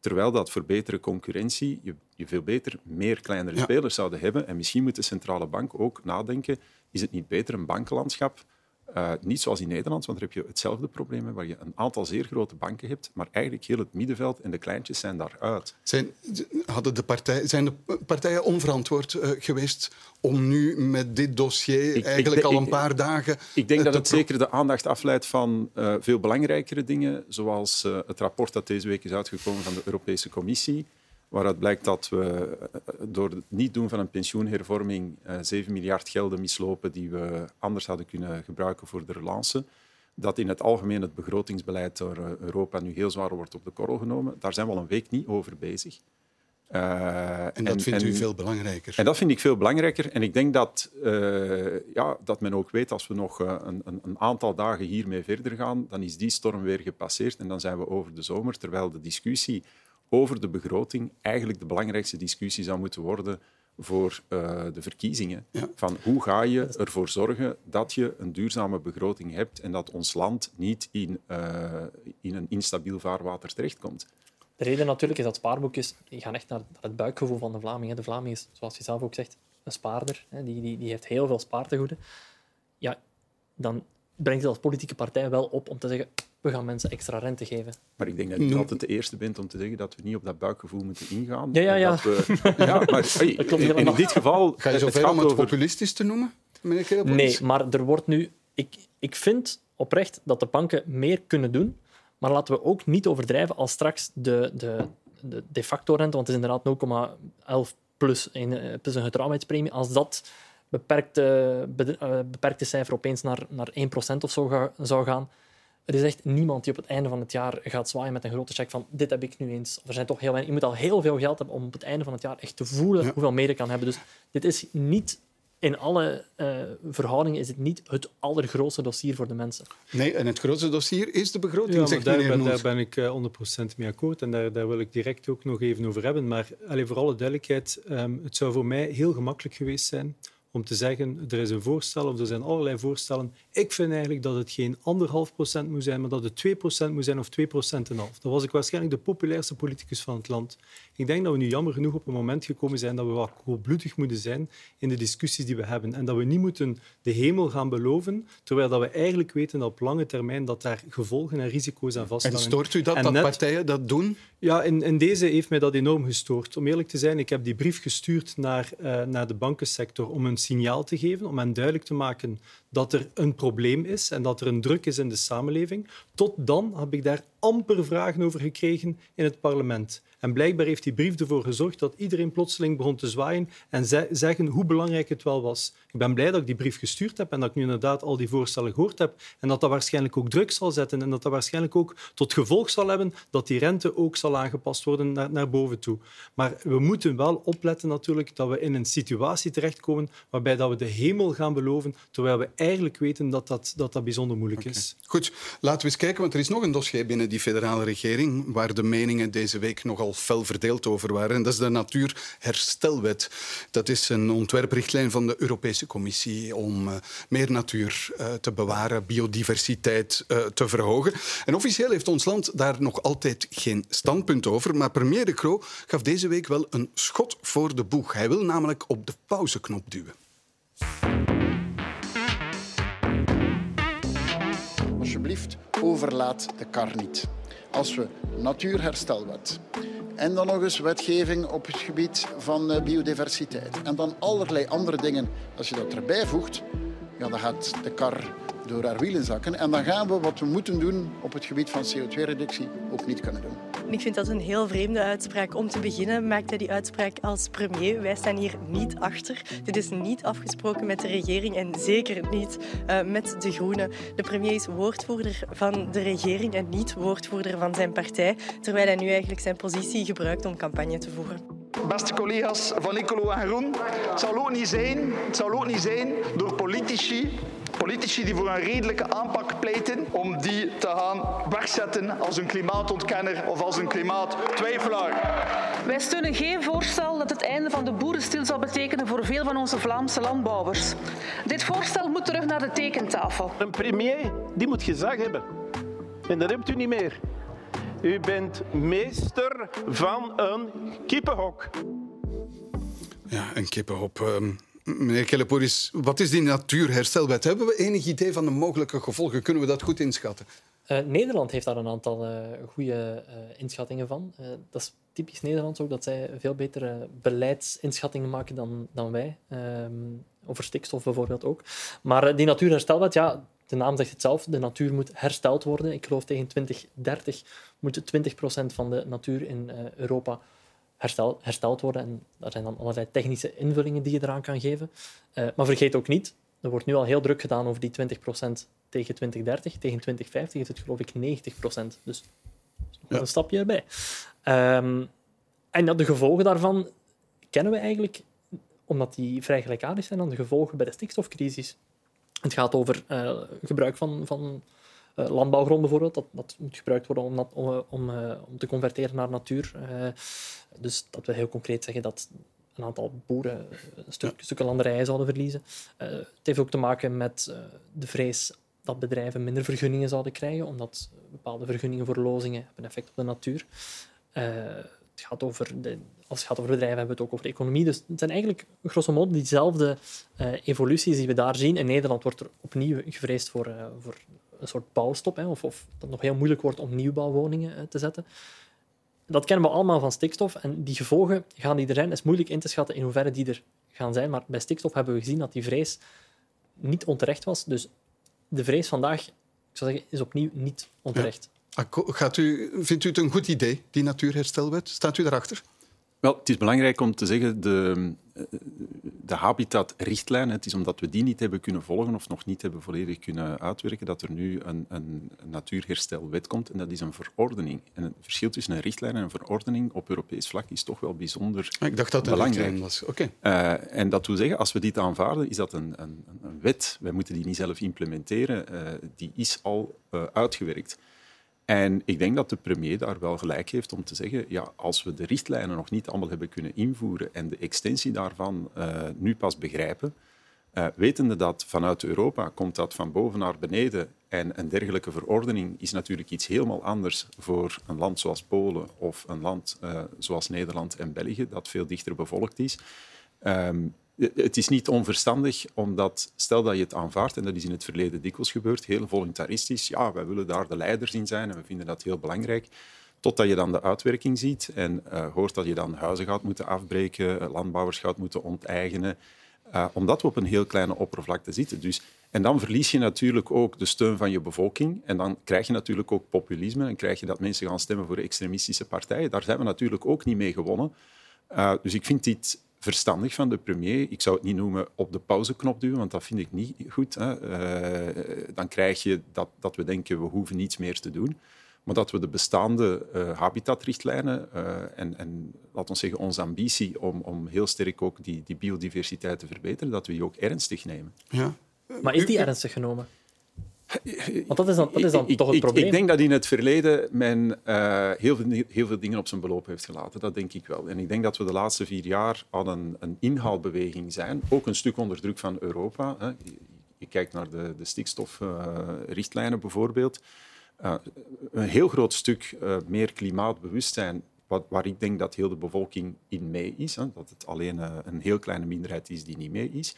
Terwijl dat voor betere concurrentie je, je veel beter meer kleinere ja. spelers zouden hebben. En misschien moet de centrale bank ook nadenken, is het niet beter een bankenlandschap uh, niet zoals in Nederland, want daar heb je hetzelfde probleem, waar je een aantal zeer grote banken hebt, maar eigenlijk heel het middenveld en de kleintjes zijn daaruit. Zijn, hadden de partij, zijn de partijen onverantwoord uh, geweest om nu met dit dossier ik, eigenlijk ik, al een paar dagen... Ik denk dat het zeker de aandacht afleidt van uh, veel belangrijkere dingen, zoals het rapport dat deze week is uitgekomen van de Europese Commissie, waaruit blijkt dat we door het niet doen van een pensioenhervorming 7 miljard gelden mislopen die we anders hadden kunnen gebruiken voor de relance. Dat in het algemeen het begrotingsbeleid door Europa nu heel zwaar wordt op de korrel genomen. Daar zijn we al een week niet over bezig. Uh, en dat en, vindt u veel belangrijker? En dat vind ik veel belangrijker. En ik denk dat, uh, ja, dat men ook weet, als we nog uh, een, een, aantal dagen hiermee verder gaan, dan is die storm weer gepasseerd en dan zijn we over de zomer. Terwijl de discussie over de begroting eigenlijk de belangrijkste discussie zou moeten worden voor uh, de verkiezingen. Ja. Van hoe ga je ervoor zorgen dat je een duurzame begroting hebt en dat ons land niet in, uh, in een instabiel vaarwater terechtkomt. De reden natuurlijk is dat spaarboekjes die gaan echt naar, naar het buikgevoel van de Vlaming. De Vlaming is, zoals je zelf ook zegt, een spaarder. Die, die, die heeft heel veel spaartegoeden. Ja, dan brengt het als politieke partij wel op om te zeggen we gaan mensen extra rente geven. Maar ik denk dat je altijd de eerste bent om te zeggen dat we niet op dat buikgevoel moeten ingaan. Ja, ja, ja. We, ja maar hey, in, in, dit geval... Ga je zo ver om het over... populistisch te noemen, meneer? Nee, maar er wordt nu... Ik, ik vind oprecht dat de banken meer kunnen doen, Maar laten we ook niet overdrijven als straks de, de, de de facto rente, want het is inderdaad 0,11 plus een, eh, plus een getrouwheidspremie, als dat beperkte, beperkte cijfer opeens naar, naar 1% of zo zou gaan, er is echt niemand die op het einde van het jaar gaat zwaaien met een grote check van dit heb ik nu eens. Of er zijn toch heel weinig. Je moet al heel veel geld hebben om op het einde van het jaar echt te voelen hoeveel meer je kan hebben. Dus dit is niet in alle uh, verhoudingen is het niet het allergrootste dossier voor de mensen. Nee, en het grootste dossier is de begroting, ja, zegt daar, ben, daar ben ik 100% eh, mee akkoord en daar, daar, wil ik direct ook nog even over hebben. Maar allez, voor alle duidelijkheid, um, het zou voor mij heel gemakkelijk geweest zijn om te zeggen, er is een voorstel of er zijn allerlei voorstellen. Ik vind eigenlijk dat het geen anderhalf procent moet zijn, maar dat het 2 procent moet zijn of 2 procent en half. Dan was ik waarschijnlijk de populairste politicus van het land. Ik denk dat we nu jammer genoeg op een moment gekomen zijn dat we wat koelbloedig moeten zijn in de discussies die we hebben. En dat we niet moeten de hemel gaan beloven, terwijl dat we eigenlijk weten dat op lange termijn dat daar gevolgen en risico's aan vasthangen. En stoort u dat, dat partijen dat doen? Ja, in, in, deze heeft mij dat enorm gestoord. Om eerlijk te zijn, ik heb die brief gestuurd naar, uh, naar de bankensector om een signaal te geven, om hen duidelijk te maken dat er een probleem is en dat er een druk is in de samenleving. Tot dan heb ik daar amper vragen over gekregen in het parlement. En blijkbaar heeft die brief ervoor gezorgd dat iedereen plotseling begon te zwaaien en ze zeggen hoe belangrijk het wel was. Ik ben blij dat ik die brief gestuurd heb en dat ik nu inderdaad al die voorstellen gehoord heb en dat dat waarschijnlijk ook druk zal zetten en dat dat waarschijnlijk ook tot gevolg zal hebben dat die rente ook zal aangepast worden naar, naar boven toe. Maar we moeten wel opletten natuurlijk dat we in een situatie terechtkomen waarbij dat we de hemel gaan beloven, terwijl we eigenlijk weten dat dat, dat, dat bijzonder moeilijk is. Goed, laten we eens kijken, want er is nog een dossier binnen die federale regering waar de meningen deze week nogal fel verdeeld over waren. En dat is de Natuurherstelwet. Dat is een ontwerprichtlijn van de Europese Commissie om uh, meer natuur uh, te bewaren, biodiversiteit uh, te verhogen. En officieel heeft ons land daar nog altijd geen standpunt over. Maar premier De Croo gaf deze week wel een schot voor de boeg. Hij wil namelijk op de pauzeknop duwen. Overlaat de kar niet. Als we natuurherstelwet en dan nog eens wetgeving op het gebied van eh, biodiversiteit en dan allerlei andere dingen, als je dat erbij voegt, ja, dan gaat de kar door haar wielen zakken. En dan gaan we wat we moeten doen op het gebied van CO2-reductie ook niet kunnen doen. Ik vind dat een heel vreemde uitspraak. Om te beginnen maakt hij die uitspraak als premier. Wij staan hier niet achter. Dit is niet afgesproken met de regering en zeker niet uh, met de Groenen. De premier is woordvoerder van de regering en niet woordvoerder van zijn partij, terwijl hij nu eigenlijk zijn positie gebruikt om campagne te voeren. Beste collega's van Ecolo en Groen, het zal ook niet zijn, het zal ook niet zijn door politici Politici die voor een redelijke aanpak pleiten, om die te gaan wegzetten als een klimaatontkenner of als een klimaattwijfelaar. Wij steunen geen voorstel dat het einde van de boerenstil zou betekenen voor veel van onze Vlaamse landbouwers. Dit voorstel moet terug naar de tekentafel. Een premier die moet gezag hebben. En dat hebt u niet meer. U bent meester van een kippenhok. Ja, een kippenhok. Um, meneer Kelleporis, wat is die natuurherstelwet? Hebben we enig idee van de mogelijke gevolgen? Kunnen we dat goed inschatten? Uh, Nederland heeft daar een aantal uh, goede uh, inschattingen van. dat is typisch Nederlands ook, dat zij veel betere beleidsinschattingen maken dan, dan wij. Ehm, over stikstof bijvoorbeeld ook. Maar die natuurherstelwet, ja, de naam zegt het zelf, de natuur moet hersteld worden. Ik geloof tegen 2030 moet 20% van de natuur in Europa herstel, hersteld worden. En daar zijn dan allerlei technische invullingen die je eraan kan geven. Uh, maar vergeet ook niet, er wordt nu al heel druk gedaan over die 20% tegen 2030. Tegen 2050 is het geloof ik 90%. Dus nog een stapje erbij. Um, en de gevolgen daarvan kennen we eigenlijk, omdat die vrij gelijkaardig zijn aan de gevolgen bij de stikstofcrisis. Het gaat over uh, gebruik van, van landbouwgrond bijvoorbeeld. Dat, dat moet gebruikt worden om, om, eh, om, uh, om te converteren naar natuur. dus dat we heel concreet zeggen dat een aantal boeren stuk, ja. stukken landerijen zouden verliezen. het heeft ook te maken met de vrees dat bedrijven minder vergunningen zouden krijgen, omdat bepaalde vergunningen voor lozingen hebben effect op de natuur. het gaat over de, als het gaat over bedrijven, hebben we het ook over de economie. Dus het zijn eigenlijk grosso modo diezelfde evoluties die we daar zien. In Nederland wordt er opnieuw gevreesd voor, voor een soort bouwstop, hè, of, of dat het nog heel moeilijk wordt om nieuwbouwwoningen uh, te zetten. Dat kennen we allemaal van stikstof en die gevolgen gaan die er zijn. Het is moeilijk in te schatten in hoeverre die er gaan zijn, maar bij stikstof hebben we gezien dat die vrees niet onterecht was. Dus de vrees vandaag, ik zou zeggen, is opnieuw niet onterecht. Gaat u, vindt u het een goed idee, die natuurherstelwet? Staat u erachter? Wel, het is belangrijk om te zeggen, de, de habitatrichtlijn, het is omdat we die niet hebben kunnen volgen of nog niet hebben volledig kunnen uitwerken, dat er nu een, een natuurherstelwet komt. En dat is een verordening. En het verschil tussen een richtlijn en een verordening op Europees vlak is toch wel bijzonder ah, Ik dacht dat het een richtlijn was. Oké. Uh, en dat wil zeggen, als we dit aanvaarden, is dat een, een, een wet. Wij moeten die niet zelf implementeren. Uh, die is al uh, uitgewerkt. En ik denk dat de premier daar wel gelijk heeft om te zeggen, ja, als we de richtlijnen nog niet allemaal hebben kunnen invoeren en de extensie daarvan uh, nu pas begrijpen, uh, wetende dat vanuit Europa komt dat van boven naar beneden en een dergelijke verordening is natuurlijk iets helemaal anders voor een land zoals Polen of een land uh, zoals Nederland en België, dat veel dichter bevolkt is. Um, het is niet onverstandig, omdat stel dat je het aanvaardt, en dat is in het verleden dikwijls gebeurd, heel voluntaristisch, ja, wij willen daar de leiders in zijn en we vinden dat heel belangrijk, totdat je dan de uitwerking ziet en uh, hoort dat je dan huizen gaat moeten afbreken, eh, landbouwers gaat moeten onteigenen, uh, omdat we op een heel kleine oppervlakte zitten. Dus, en dan verlies je natuurlijk ook de steun van je bevolking en dan krijg je natuurlijk ook populisme en krijg je dat mensen gaan stemmen voor extremistische partijen. Daar zijn we natuurlijk ook niet mee gewonnen. Dus ik vind dit verstandig van de premier. Ik zou het niet noemen op de pauzeknop duwen, want dat vind ik niet goed. Hè. Uh, dan krijg je dat, dat we denken, we hoeven niets meer te doen. Maar dat we de bestaande uh, habitatrichtlijnen uh, en, en laten we zeggen, onze ambitie om, om heel sterk ook die, die biodiversiteit te verbeteren, dat we die ook ernstig nemen. Ja. Maar is die ernstig genomen? Want dat is dan, dat is dan ik, toch het ik, probleem. Ik denk dat in het verleden men uh, heel, veel, heel veel dingen op zijn beloop heeft gelaten. Dat denk ik wel. En ik denk dat we de laatste vier jaar aan een, een inhaalbeweging zijn. Ook een stuk onder druk van Europa. Hè. Je, je, kijkt naar de, de stikstofrichtlijnen uh, bijvoorbeeld. Uh, een heel groot stuk meer klimaatbewustzijn wat, waar ik denk dat heel de bevolking in mee is. Hè. Dat het alleen een heel kleine minderheid is die niet mee is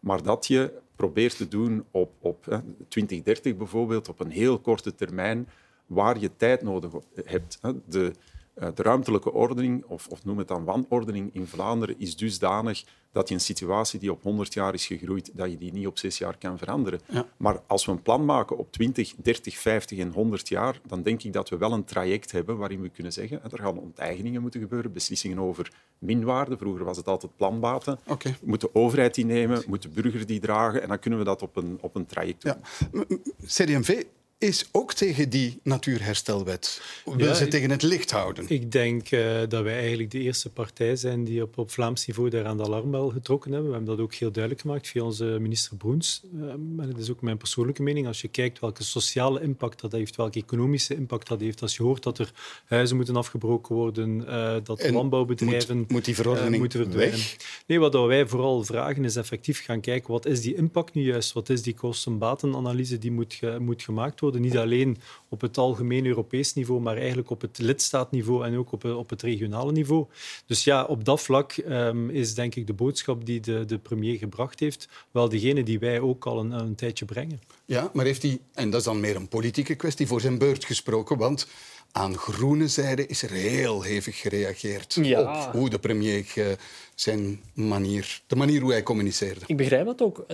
maar dat je probeert te doen op, op hè, 2030 bijvoorbeeld, op een heel korte termijn, waar je tijd nodig hebt. De, de ruimtelijke ordening, of, of noem het dan wanordening in Vlaanderen, is dusdanig dat je een situatie die op 100 jaar is gegroeid, dat je die niet op zes jaar kan veranderen. Ja. Maar als we een plan maken op 20, 30, 50 en 100 jaar, dan denk ik dat we wel een traject hebben waarin we kunnen zeggen, er gaan onteigeningen moeten gebeuren, beslissingen over minwaarde. Vroeger was het altijd planbaten. Okay. Moet de overheid die nemen, moet de burger die dragen, en dan kunnen we dat op een, op een traject doen. Ja. CD&V is ook tegen die natuurherstelwet. Wil Ja, ze tegen het licht houden? Ik denk eh, dat wij eigenlijk de eerste partij zijn die op, op Vlaams niveau daar aan de alarmbel getrokken hebben. We hebben dat ook heel duidelijk gemaakt via onze minister Broens. Eh, en het is ook mijn persoonlijke mening. Als je kijkt welke sociale impact dat heeft, welke economische impact dat heeft, als je hoort dat er huizen moeten afgebroken worden, eh, dat En landbouwbedrijven moet- moet die verordening moeten verdwijnen. weg? Nee, wat wij vooral vragen is effectief gaan kijken wat is die impact nu juist? Wat is die kosten-batenanalyse die moet, ge- moet gemaakt worden? Niet alleen op het algemeen Europees niveau, maar eigenlijk op het lidstaatniveau en ook op, het- op het regionale niveau. Dus ja, op dat vlak ehm, is denk ik de boodschap die de, de premier gebracht heeft wel degene die wij ook al een, een tijdje brengen. Ja, maar heeft hij, en dat is dan meer een politieke kwestie, voor zijn beurt gesproken? Want aan groene zijde is er heel hevig gereageerd Ja. op hoe de premier eh, zijn manier, de manier hoe hij communiceerde. Ik begrijp dat ook.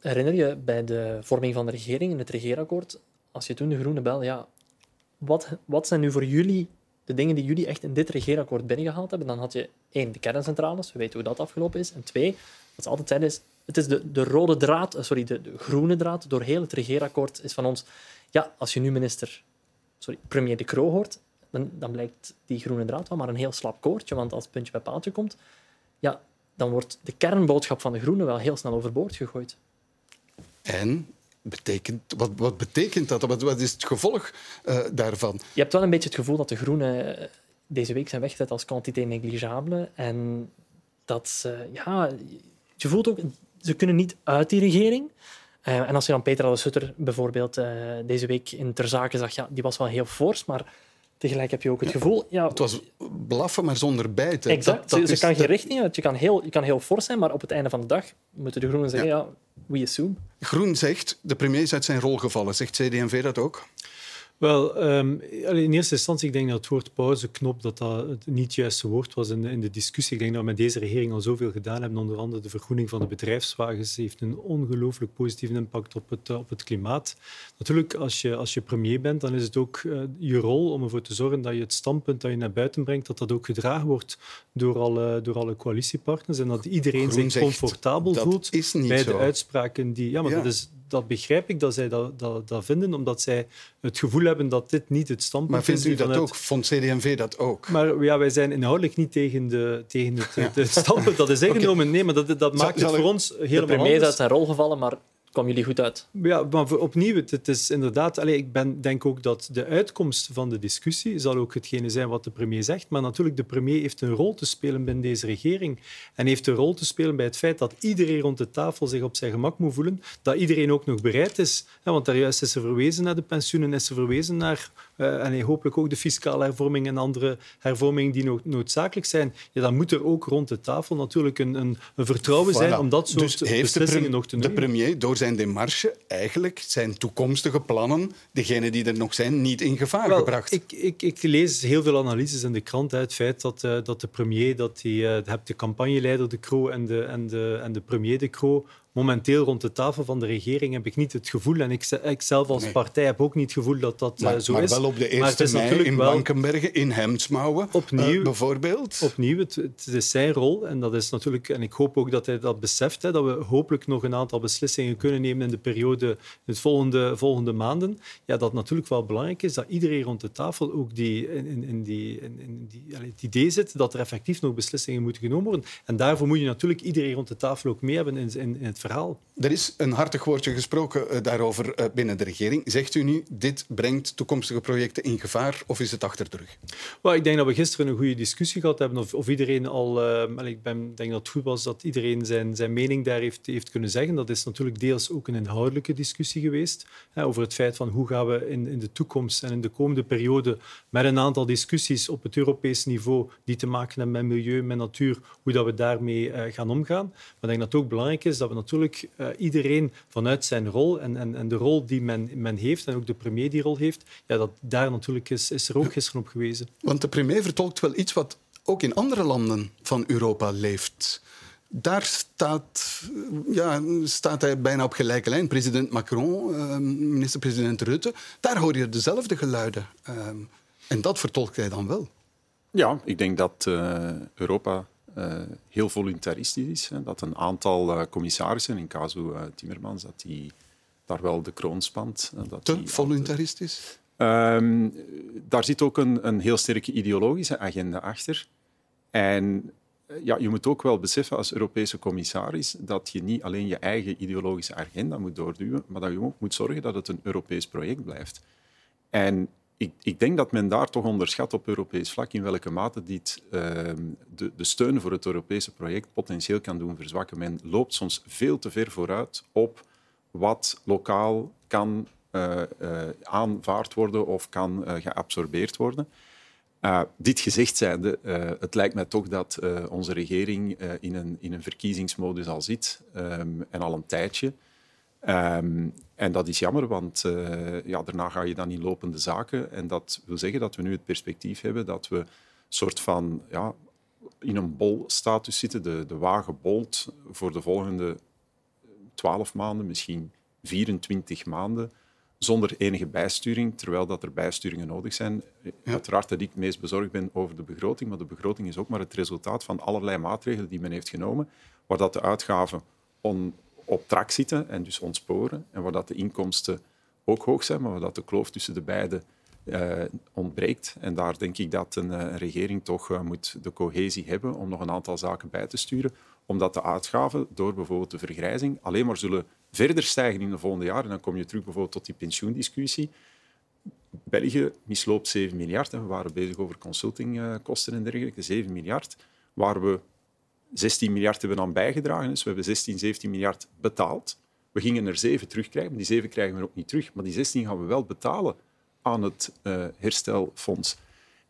Herinner je bij de vorming van de regering, in het regeerakkoord, als je toen de Groenen belde, ja, wat, wat zijn nu voor jullie de dingen die jullie echt in dit regeerakkoord binnengehaald hebben? Dan had je één, de kerncentrales, we weten hoe dat afgelopen is. En twee, wat ze altijd zeiden is, het is de, de rode draad, eh, sorry, de, de groene draad door heel het regeerakkoord is van ons, ja, als je nu minister, sorry, premier De Croo hoort, dan, dan blijkt die groene draad wel maar een heel slap koordje, want als het puntje bij paaltje komt, ja, dan wordt de kernboodschap van de Groenen wel heel snel overboord gegooid. En betekent, wat, wat betekent dat? Wat, wat is het gevolg eh, daarvan? Je hebt wel een beetje het gevoel dat de Groenen eh, deze week zijn weggezet als quantité negligible. En dat ze, ja, je voelt ook, ze kunnen niet uit die regering. Eh, en als je dan Peter de Sutter bijvoorbeeld deze week in Ter Zake zag, ja, die was wel heel fors, maar tegelijk heb je ook het gevoel... Ja, Het was blaffen, maar zonder bijten. Exact. Dat- dat ze, ze is kan geen richting uit. Je kan, heel, je kan heel fors zijn, maar op het einde van de dag moeten de Groenen zeggen, ja, we assume. Groen zegt, de premier is uit zijn rol gevallen. Zegt CD&V dat ook? Wel, um, in eerste instantie, ik denk dat het woord pauzeknop dat dat het niet het juiste woord was in de, in de discussie. Ik denk dat we met deze regering al zoveel gedaan hebben. Onder andere de vergroening van de bedrijfswagens heeft een ongelooflijk positieve impact op het, op het klimaat. Natuurlijk, als je, als je premier bent, dan is het ook uh, je rol om ervoor te zorgen dat je het standpunt dat je naar buiten brengt, dat dat ook gedragen wordt door alle, door alle coalitiepartners en dat iedereen Groen zich comfortabel voelt bij zo. de uitspraken die... Ja, maar Ja. Dat, is, dat begrijp ik dat zij dat, dat, dat vinden, omdat zij het gevoel hebben dat dit niet het standpunt Maar vindt is u dat vanuit- ook? Vond CD&V dat ook? Maar ja, wij zijn inhoudelijk niet tegen, de, tegen het, standpunt dat is ingenomen. Nee, maar dat, dat maakt het zal ik- voor ons De helemaal premier is uit zijn rol gevallen, maar kwam jullie goed uit. Ja, maar opnieuw, het, is inderdaad... Allee, ik ben, denk ook dat de uitkomst van de discussie zal ook hetgene zijn wat de premier zegt. Maar natuurlijk, de premier heeft een rol te spelen binnen deze regering. En heeft een rol te spelen bij het feit dat iedereen rond de tafel zich op zijn gemak moet voelen. Dat iedereen ook nog bereid is. Want daar juist is er verwezen naar de pensioenen, is er verwezen naar... eh, en hopelijk ook de fiscale hervorming en andere hervormingen die no- noodzakelijk zijn. Ja, dan moet er ook rond de tafel natuurlijk een, een, een vertrouwen zijn om dat soort dus de, beslissingen nog te de nemen. premier door zijn demarche eigenlijk zijn toekomstige plannen, degene die er nog zijn, niet in gevaar Wel, gebracht. Ik, ik, ik lees heel veel analyses in de krant uit het feit dat, eh, dat de premier, dat die, hebt de campagneleider De Croo en de, en, de, en de premier De Croo. Momenteel rond de tafel van de regering heb ik niet het gevoel, en ik, ik zelf als Nee. partij heb ook niet het gevoel dat dat eh, maar, zo maar is. wel op de Maar eerste is mei in Blankenbergen, in Hemdsmouwen, Opnieuw, eh, bijvoorbeeld. Opnieuw, het, het is zijn rol en dat is natuurlijk, en ik hoop ook dat hij dat beseft, hè, dat we hopelijk nog een aantal beslissingen kunnen nemen in de periode, de volgende, volgende maanden. Ja, dat natuurlijk wel belangrijk is dat iedereen rond de tafel ook die, in, in, die, in, in die, het idee zit dat er effectief nog beslissingen moeten genomen worden. En daarvoor moet je natuurlijk iedereen rond de tafel ook mee hebben in, in, in het verhaal. Er is een hartig woordje gesproken eh, daarover eh, binnen de regering. Zegt u nu, dit brengt toekomstige projecten in gevaar of is het achter de rug? Ik denk dat we gisteren een goede discussie gehad hebben. Of, of iedereen al. eh, ik ben, denk dat het goed was dat iedereen zijn, zijn mening daar heeft, heeft kunnen zeggen. Dat is natuurlijk deels ook een inhoudelijke discussie geweest. Hè, over het feit van hoe gaan we in, in de toekomst en in de komende periode met een aantal discussies op het Europees niveau die te maken hebben met milieu, met natuur, hoe dat we daarmee gaan omgaan. Maar ik denk dat het ook belangrijk is dat we natuurlijk eh, iedereen vanuit zijn rol en, en, en de rol die men, men heeft en ook de premier die rol heeft, ja, dat daar natuurlijk is, is er ook gisteren op gewezen. Want de premier vertolkt wel iets wat ook in andere landen van Europa leeft. Daar staat, ja, staat hij bijna op gelijke lijn. President Macron, eh, minister-president Rutte, daar hoor je dezelfde geluiden. Eh, en dat vertolkt hij dan wel. Ja, ik denk dat eh, Europa heel voluntaristisch is. Hè. Dat een aantal eh, commissarissen, in casu eh, Timmermans, dat die daar wel de kroon spant. eh, Dat Te die voluntaristisch? Ehm, daar zit ook een, een heel sterke ideologische agenda achter. En eh, ja, je moet ook wel beseffen als Europese commissaris dat je niet alleen je eigen ideologische agenda moet doorduwen, maar dat je ook moet zorgen dat het een Europees project blijft. En ik, ik denk dat men daar toch onderschat op Europees vlak in welke mate dit ehm, de, de steun voor het Europese project potentieel kan doen verzwakken. Men loopt soms veel te ver vooruit op wat lokaal kan eh, eh, aanvaard worden of kan eh, geabsorbeerd worden. Dit gezegd zijnde, het lijkt mij toch dat onze regering in, een, in een verkiezingsmodus al zit um, en al een tijdje. Um, en dat is jammer, want uh, ja, daarna ga je dan in lopende zaken. En dat wil zeggen dat we nu het perspectief hebben dat we een soort van ja, in een bolstatus zitten. De, de wagen bolt voor de volgende 12 maanden, misschien 24 maanden zonder enige bijsturing, terwijl dat er bijsturingen nodig zijn. Ja. Uiteraard dat ik het meest bezorgd ben over de begroting, maar de begroting is ook maar het resultaat van allerlei maatregelen die men heeft genomen, waar dat de uitgaven on, op trak zitten en dus ontsporen, en waar dat de inkomsten ook hoog zijn, maar waar dat de kloof tussen de beide uh, ontbreekt. En daar denk ik dat een, een regering toch uh, moet de cohesie hebben om nog een aantal zaken bij te sturen, omdat de uitgaven door bijvoorbeeld de vergrijzing alleen maar zullen verder stijgen in de volgende jaren. En dan kom je terug bijvoorbeeld tot die pensioendiscussie. België misloopt 7 miljard. En we waren bezig over consultingkosten en dergelijke. 7 miljard, waar we 16 miljard hebben aan bijgedragen. Dus we hebben 16, 17 miljard betaald. We gingen er 7 terugkrijgen, maar die 7 krijgen we ook niet terug. Maar die 16 gaan we wel betalen aan het uh, herstelfonds.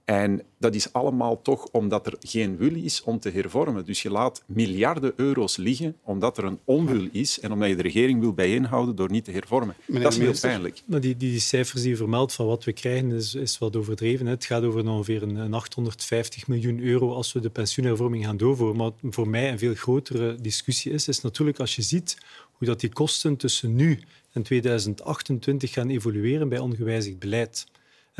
En dat is allemaal toch omdat er geen wil is om te hervormen. Dus je laat miljarden euro's liggen omdat er een onwil is en omdat je de regering wil bijeenhouden door niet te hervormen. dat is heel pijnlijk. Maar die, die, cijfers die je vermeldt van wat we krijgen is, is wat overdreven. Het gaat over ongeveer een, 850 miljoen euro als we de pensioenhervorming gaan doorvoeren. Maar voor mij een veel grotere discussie is, is natuurlijk als je ziet hoe dat die kosten tussen nu en 2028 gaan evolueren bij ongewijzigd beleid.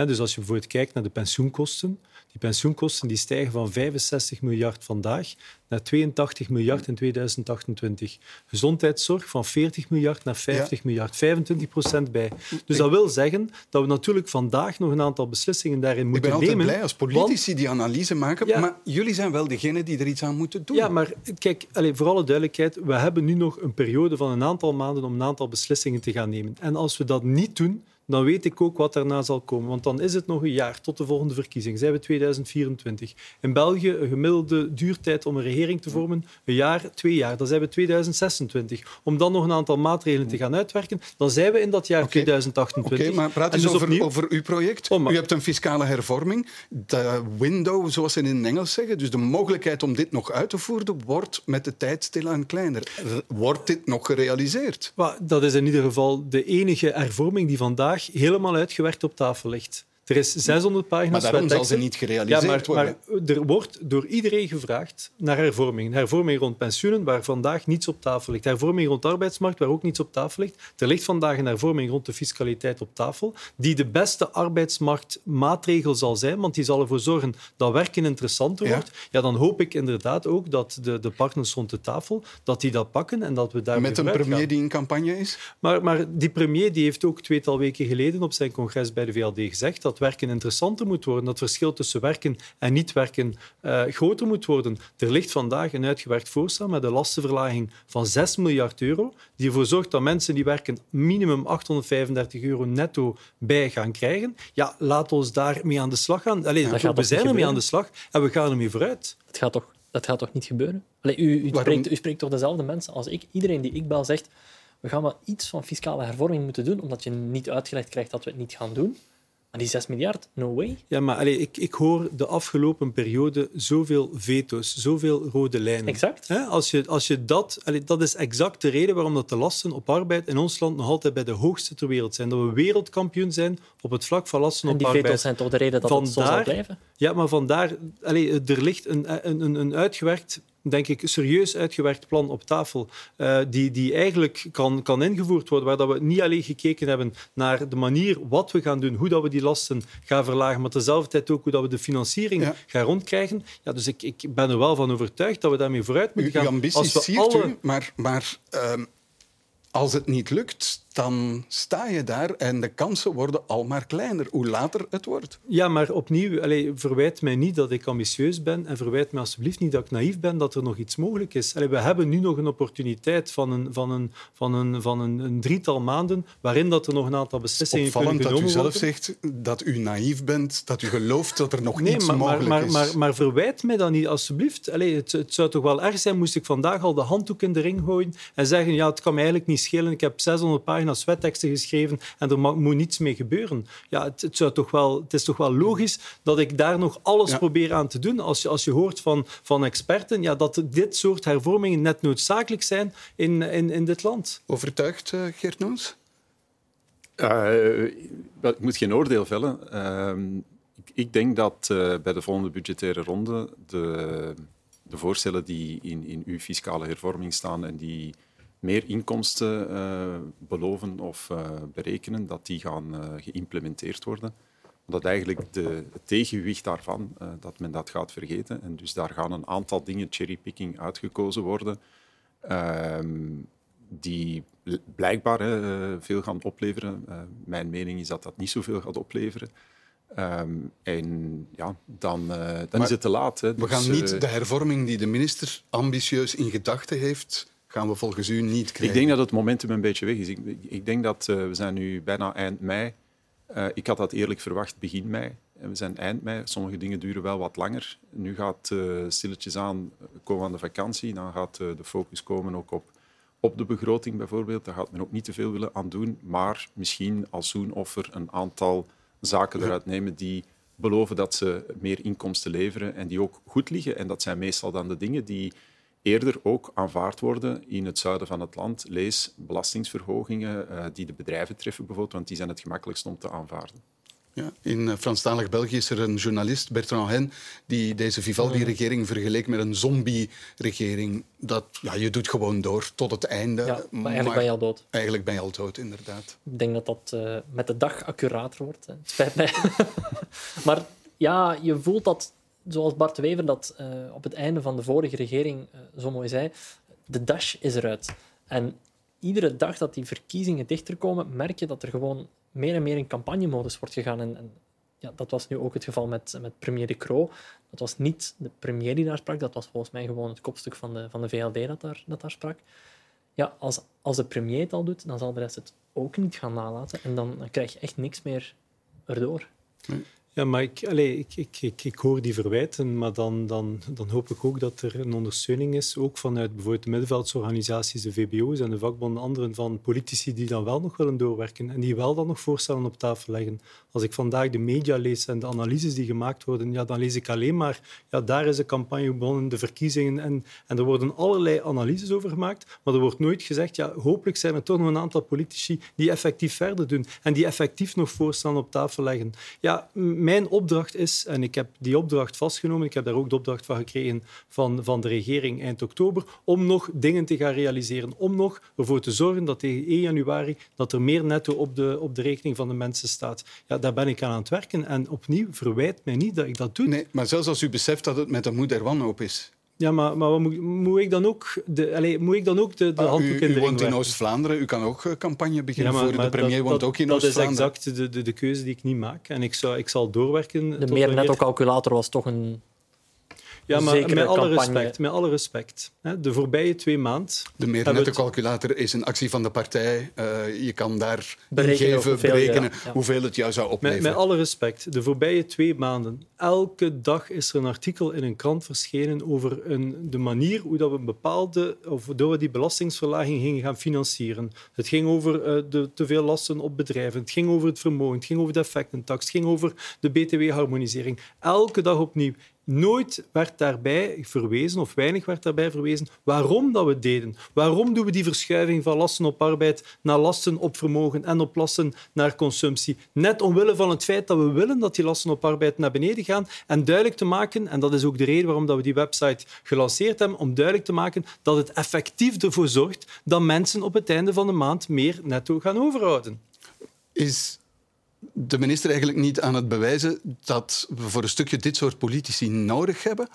Dus als je bijvoorbeeld kijkt naar de pensioenkosten, die pensioenkosten die stijgen van 65 miljard vandaag naar 82 miljard in 2028. Gezondheidszorg van 40 miljard naar 50 miljard, 25 procent bij. Dus dat wil zeggen dat we natuurlijk vandaag nog een aantal beslissingen daarin moeten nemen. Ik ben altijd blij als politici die analyse maken, maar jullie zijn wel degene die er iets aan moeten doen. Ja, maar kijk, allez, voor alle duidelijkheid, we hebben nu nog een periode van een aantal maanden om een aantal beslissingen te gaan nemen. En als we dat niet doen, dan weet ik ook wat daarna zal komen. Want dan is het nog een jaar tot de volgende verkiezing. Zijn we 2024. In België een gemiddelde duurtijd om een regering te vormen, een jaar, twee jaar. Dan zijn we 2026. Om dan nog een aantal maatregelen te gaan uitwerken, dan zijn we in dat jaar 2028. Oké, maar praat eens dus over, over uw project. Oh, U hebt een fiscale hervorming. De window, zoals ze in het Engels zeggen, dus de mogelijkheid om dit nog uit te voeren, wordt met de tijd stilaan kleiner. Wordt dit nog gerealiseerd? dat is in ieder geval de enige hervorming die vandaag helemaal uitgewerkt op tafel ligt. Er is 600 pagina's Maar daarom zal ze niet gerealiseerd ja, maar, worden. Maar er wordt door iedereen gevraagd naar hervorming. Hervorming rond pensioenen, waar vandaag niets op tafel ligt. Hervorming rond arbeidsmarkt, waar ook niets op tafel ligt. Er ligt vandaag een hervorming rond de fiscaliteit op tafel, die de beste arbeidsmarktmaatregel zal zijn, want die zal ervoor zorgen dat werken interessanter wordt. Ja, dan hoop ik inderdaad ook dat de, de partners rond de tafel dat die dat pakken en dat we daar Met een premier die in campagne is? Maar, maar die premier die heeft ook tweetal weken geleden op zijn congres bij de VLD gezegd dat werken interessanter moet worden, dat het verschil tussen werken en niet werken uh, groter moet worden. Er ligt vandaag een uitgewerkt voorstel met een lastenverlaging van 6 miljard euro, die ervoor zorgt dat mensen die werken minimum 835 euro netto bij gaan krijgen. Ja, laat ons daarmee aan de slag gaan. Allee, we zijn ermee aan de slag en we gaan ermee vooruit. Het gaat toch, dat gaat toch niet gebeuren? Allee, u, u, spreekt, u spreekt toch dezelfde mensen als ik? Iedereen die ik bel zegt we gaan wel iets van fiscale hervorming moeten doen, omdat je niet uitgelegd krijgt dat we het niet gaan doen. Die 6 miljard, no way. Ja, maar allez, ik, ik hoor de afgelopen periode zoveel veto's, zoveel rode lijnen. Exact. Als je, als je dat, allez, dat is exact de reden waarom dat de lasten op arbeid in ons land nog altijd bij de hoogste ter wereld zijn. Dat we wereldkampioen zijn op het vlak van lasten op arbeid. En die veto's zijn toch de reden dat vandaar, het zo zal blijven? Ja, maar vandaar... Allez, er ligt een, een, een uitgewerkt denk ik, serieus uitgewerkt plan op tafel, uh, die, die eigenlijk kan, kan ingevoerd worden, waar dat we niet alleen gekeken hebben naar de manier wat we gaan doen, hoe dat we die lasten gaan verlagen, maar tezelfde tijd ook hoe dat we de financiering gaan rondkrijgen. Ja, dus ik, ik ben er wel van overtuigd dat we daarmee vooruit moeten gaan. Uw alle... u, maar, maar uh, als het niet lukt, dan sta je daar en de kansen worden al maar kleiner, hoe later het wordt. Ja, maar opnieuw, allez, verwijt mij niet dat ik ambitieus ben en verwijt mij alsjeblieft niet dat ik naïef ben dat er nog iets mogelijk is. Allez, we hebben nu nog een opportuniteit van een, van een, van een, van een, een drietal maanden waarin dat er nog een aantal beslissingen kunnen genomen worden. dat u zelf zegt dat u naïef bent, dat u gelooft dat er nog nee, iets maar, mogelijk maar, is. Maar, maar, maar, verwijt mij dan niet, alsjeblieft. Allez, het, het zou toch wel erg zijn moest ik vandaag al de handdoek in de ring gooien en zeggen ja, het kan mij eigenlijk niet schelen, ik heb 600 pagina's wetteksten geschreven geschreven en er moet niets mee gebeuren. Ja, het, het, zou toch wel, het is toch wel logisch dat ik daar nog alles probeer aan te doen. Als je, als je hoort van, van experten ja, dat dit soort hervormingen net noodzakelijk zijn in, in, in dit land. Overtuigd, uh, Geert Noens? Uh, ik moet geen oordeel vellen. Uh, ik, ik, denk dat uh, bij de volgende budgettaire ronde de, de voorstellen die in, in uw fiscale hervorming staan en die meer inkomsten uh, beloven of uh, berekenen, dat die gaan uh, geïmplementeerd worden. Dat eigenlijk de, het tegenwicht daarvan, dat men dat gaat vergeten. En dus daar gaan een aantal dingen, cherrypicking, uitgekozen worden, ehm, die blijkbaar veel gaan opleveren. mijn mening is dat dat niet zoveel gaat opleveren. Um, en ja, dan, dan is het te laat. Hè. Dus, we gaan niet de hervorming die de minister ambitieus in gedachten heeft gaan we volgens u niet krijgen? Ik denk dat het momentum een beetje weg is. Ik, ik denk dat uh, we zijn nu bijna eind mei. Uh, ik had dat eerlijk verwacht begin mei. En we zijn eind mei. Sommige dingen duren wel wat langer. Nu gaat uh, stilletjes aan komen aan de vakantie. Dan gaat de focus komen ook op, op de begroting bijvoorbeeld. Daar gaat men ook niet te veel willen aan doen. Maar misschien als zoenoffer een aantal zaken eruit nemen die beloven dat ze meer inkomsten leveren en die ook goed liggen. En dat zijn meestal dan de dingen die eerder ook aanvaard worden in het zuiden van het land. Lees belastingsverhogingen uh, die de bedrijven treffen bijvoorbeeld, want die zijn het gemakkelijkst om te aanvaarden. Ja, in eh, Franstalig België is er een journalist, Bertrand Hen, die deze Vivaldi-regering vergeleek met een zombie-regering. Dat, ja, je doet gewoon door tot het einde. Ja, maar eigenlijk ben je al dood. Eigenlijk ben je al dood, inderdaad. Ik denk dat dat uh, met de dag accurater wordt. Hè. Het spijt mij. maar ja, je voelt dat, zoals Bart Wever dat uh, op het einde van de vorige regering uh, zo mooi zei, de dash is eruit. En iedere dag dat die verkiezingen dichter komen, merk je dat er gewoon meer en meer in campagnemodus wordt gegaan. En, ja, dat was nu ook het geval met, met premier De Croo. Dat was niet de premier die daar sprak, dat was volgens mij gewoon het kopstuk van de, van de VLD dat daar, dat daar sprak. Ja, als, als de premier het al doet, dan zal de rest het ook niet gaan nalaten. En dan, krijg je echt niks meer erdoor. Ja, maar ik, allez, ik, ik, ik, ik, hoor die verwijten, maar dan, dan, dan hoop ik ook dat er een ondersteuning is, ook vanuit bijvoorbeeld de middenveldsorganisaties, de VBO's en de vakbonden, anderen van politici die dan wel nog willen doorwerken en die wel dan nog voorstellen op tafel leggen. Als ik vandaag de media lees en de analyses die gemaakt worden, ja, dan lees ik alleen maar, ja, daar is de campagne begonnen, de verkiezingen, en, en er worden allerlei analyses over gemaakt, maar er wordt nooit gezegd, ja, hopelijk zijn er toch nog een aantal politici die effectief verder doen en die effectief nog voorstellen op tafel leggen. Ja, mijn opdracht is, en ik heb die opdracht vastgenomen, ik heb daar ook de opdracht van gekregen van, van de regering eind oktober, om nog dingen te gaan realiseren, om nog ervoor te zorgen dat tegen 1 januari dat er meer netto op de, op de rekening van de mensen staat. Ja, daar ben ik aan aan het werken en opnieuw, verwijt mij niet dat ik dat doe. Nee, maar zelfs als u beseft dat het met de moeder wanhoop is, ja, maar, maar moet, moet, ik dan ook de, allez, moet ik dan ook de, de ah, handdoek in de U woont in Oost-Vlaanderen, u kan ook uh, campagne beginnen ja, maar, voor de premier dat, woont ook in Oost-Vlaanderen. Dat is exact de, de, de keuze die ik niet maak. En ik, zou, ik zal doorwerken. De meer netto-calculator was toch een ja, maar met alle, respect, met alle respect. De voorbije twee maanden... De meer calculator is een actie van de partij. Uh, je kan daar berekenen, hoeveel, berekenen ja. hoeveel het jou zou opleveren. Met, met, alle respect. De voorbije twee maanden. Elke dag is er een artikel in een krant verschenen over een, de manier hoe dat we een bepaalde... Of door we die belastingsverlaging gingen gaan financieren. Het ging over uh, de te veel lasten op bedrijven. Het ging over het vermogen. Het ging over de effectentax. Het ging over de btw-harmonisering. Elke dag opnieuw. Nooit werd daarbij verwezen, of weinig werd daarbij verwezen, waarom dat we het deden. Waarom doen we die verschuiving van lasten op arbeid naar lasten op vermogen en op lasten naar consumptie? Net omwille van het feit dat we willen dat die lasten op arbeid naar beneden gaan en duidelijk te maken, en dat is ook de reden waarom dat we die website gelanceerd hebben, om duidelijk te maken dat het effectief ervoor zorgt dat mensen op het einde van de maand meer netto gaan overhouden. Is de minister eigenlijk niet aan het bewijzen dat we voor een stukje dit soort politici nodig hebben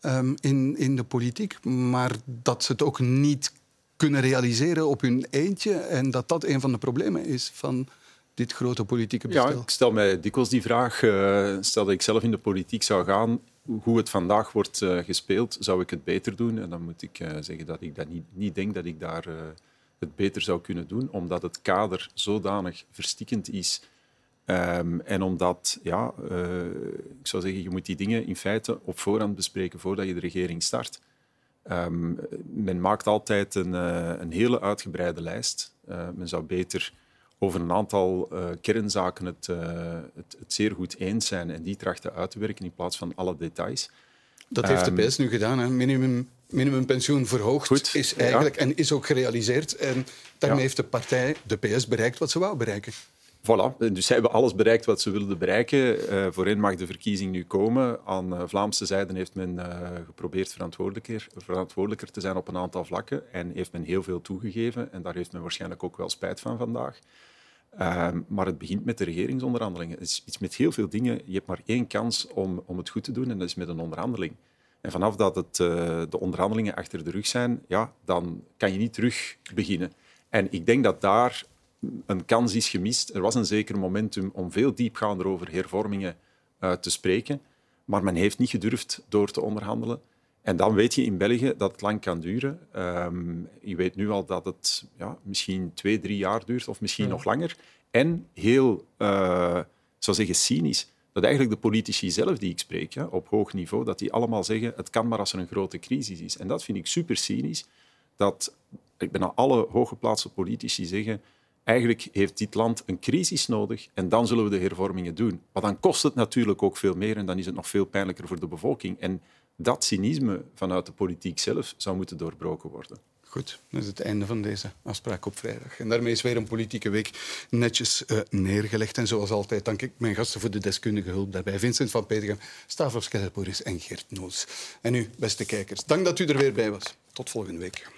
um, in, in de politiek, maar dat ze het ook niet kunnen realiseren op hun eentje en dat dat een van de problemen is van dit grote politieke bestel? Ja, ik stel mij dikwijls die vraag. Uh, stel dat ik zelf in de politiek zou gaan, hoe het vandaag wordt uh, gespeeld, zou ik het beter doen? En dan moet ik uh, zeggen dat ik dat niet, niet denk dat ik daar het beter zou kunnen doen, omdat het kader zodanig verstikkend is Um, en omdat, ja, uh, ik zou zeggen, je moet die dingen in feite op voorhand bespreken voordat je de regering start. Um, men maakt altijd een, uh, een hele uitgebreide lijst. Uh, men zou beter over een aantal kernzaken het, het, het, zeer goed eens zijn en die trachten uit te werken in plaats van alle details. Dat heeft de PS nu gedaan. Hè? Minimum, minimumpensioen verhoogd goed, is eigenlijk, en is ook gerealiseerd. En daarmee ja. heeft de partij, de PS, bereikt wat ze wou bereiken. Voilà, dus ze hebben alles bereikt wat ze wilden bereiken. Uh, voor hen mag de verkiezing nu komen. Aan uh, Vlaamse zijde heeft men uh, geprobeerd verantwoordelijker, verantwoordelijker te zijn op een aantal vlakken en heeft men heel veel toegegeven. En daar heeft men waarschijnlijk ook wel spijt van vandaag. Ehm, maar het begint met de regeringsonderhandelingen. Het is iets met heel veel dingen. Je hebt maar één kans om, om het goed te doen en dat is met een onderhandeling. En vanaf dat het, de onderhandelingen achter de rug zijn, ja, dan kan je niet terug beginnen. En ik denk dat daar een kans is gemist. Er was een zeker momentum om veel diepgaander over hervormingen uh, te spreken, maar men heeft niet gedurfd door te onderhandelen. En dan weet je in België dat het lang kan duren. Um, je weet nu al dat het ja, misschien twee, drie jaar duurt, of misschien ja. nog langer. En heel, uh, zou zeggen, cynisch, dat eigenlijk de politici zelf die ik spreek, ja, op hoog niveau, dat die allemaal zeggen, het kan maar als er een grote crisis is. En dat vind ik super cynisch, dat ik ben alle hooggeplaatste politici zeggen, eigenlijk heeft dit land een crisis nodig en dan zullen we de hervormingen doen. Maar dan kost het natuurlijk ook veel meer en dan is het nog veel pijnlijker voor de bevolking. En dat cynisme vanuit de politiek zelf zou moeten doorbroken worden. Goed, dat is het einde van deze afspraak op vrijdag. En daarmee is weer een politieke week netjes uh, neergelegd. En zoals altijd dank ik mijn gasten voor de deskundige hulp daarbij. Vincent van Petegem, Stavros Kellerporis en Geert Noos. En u, beste kijkers, dank dat u er weer bij was. Tot volgende week.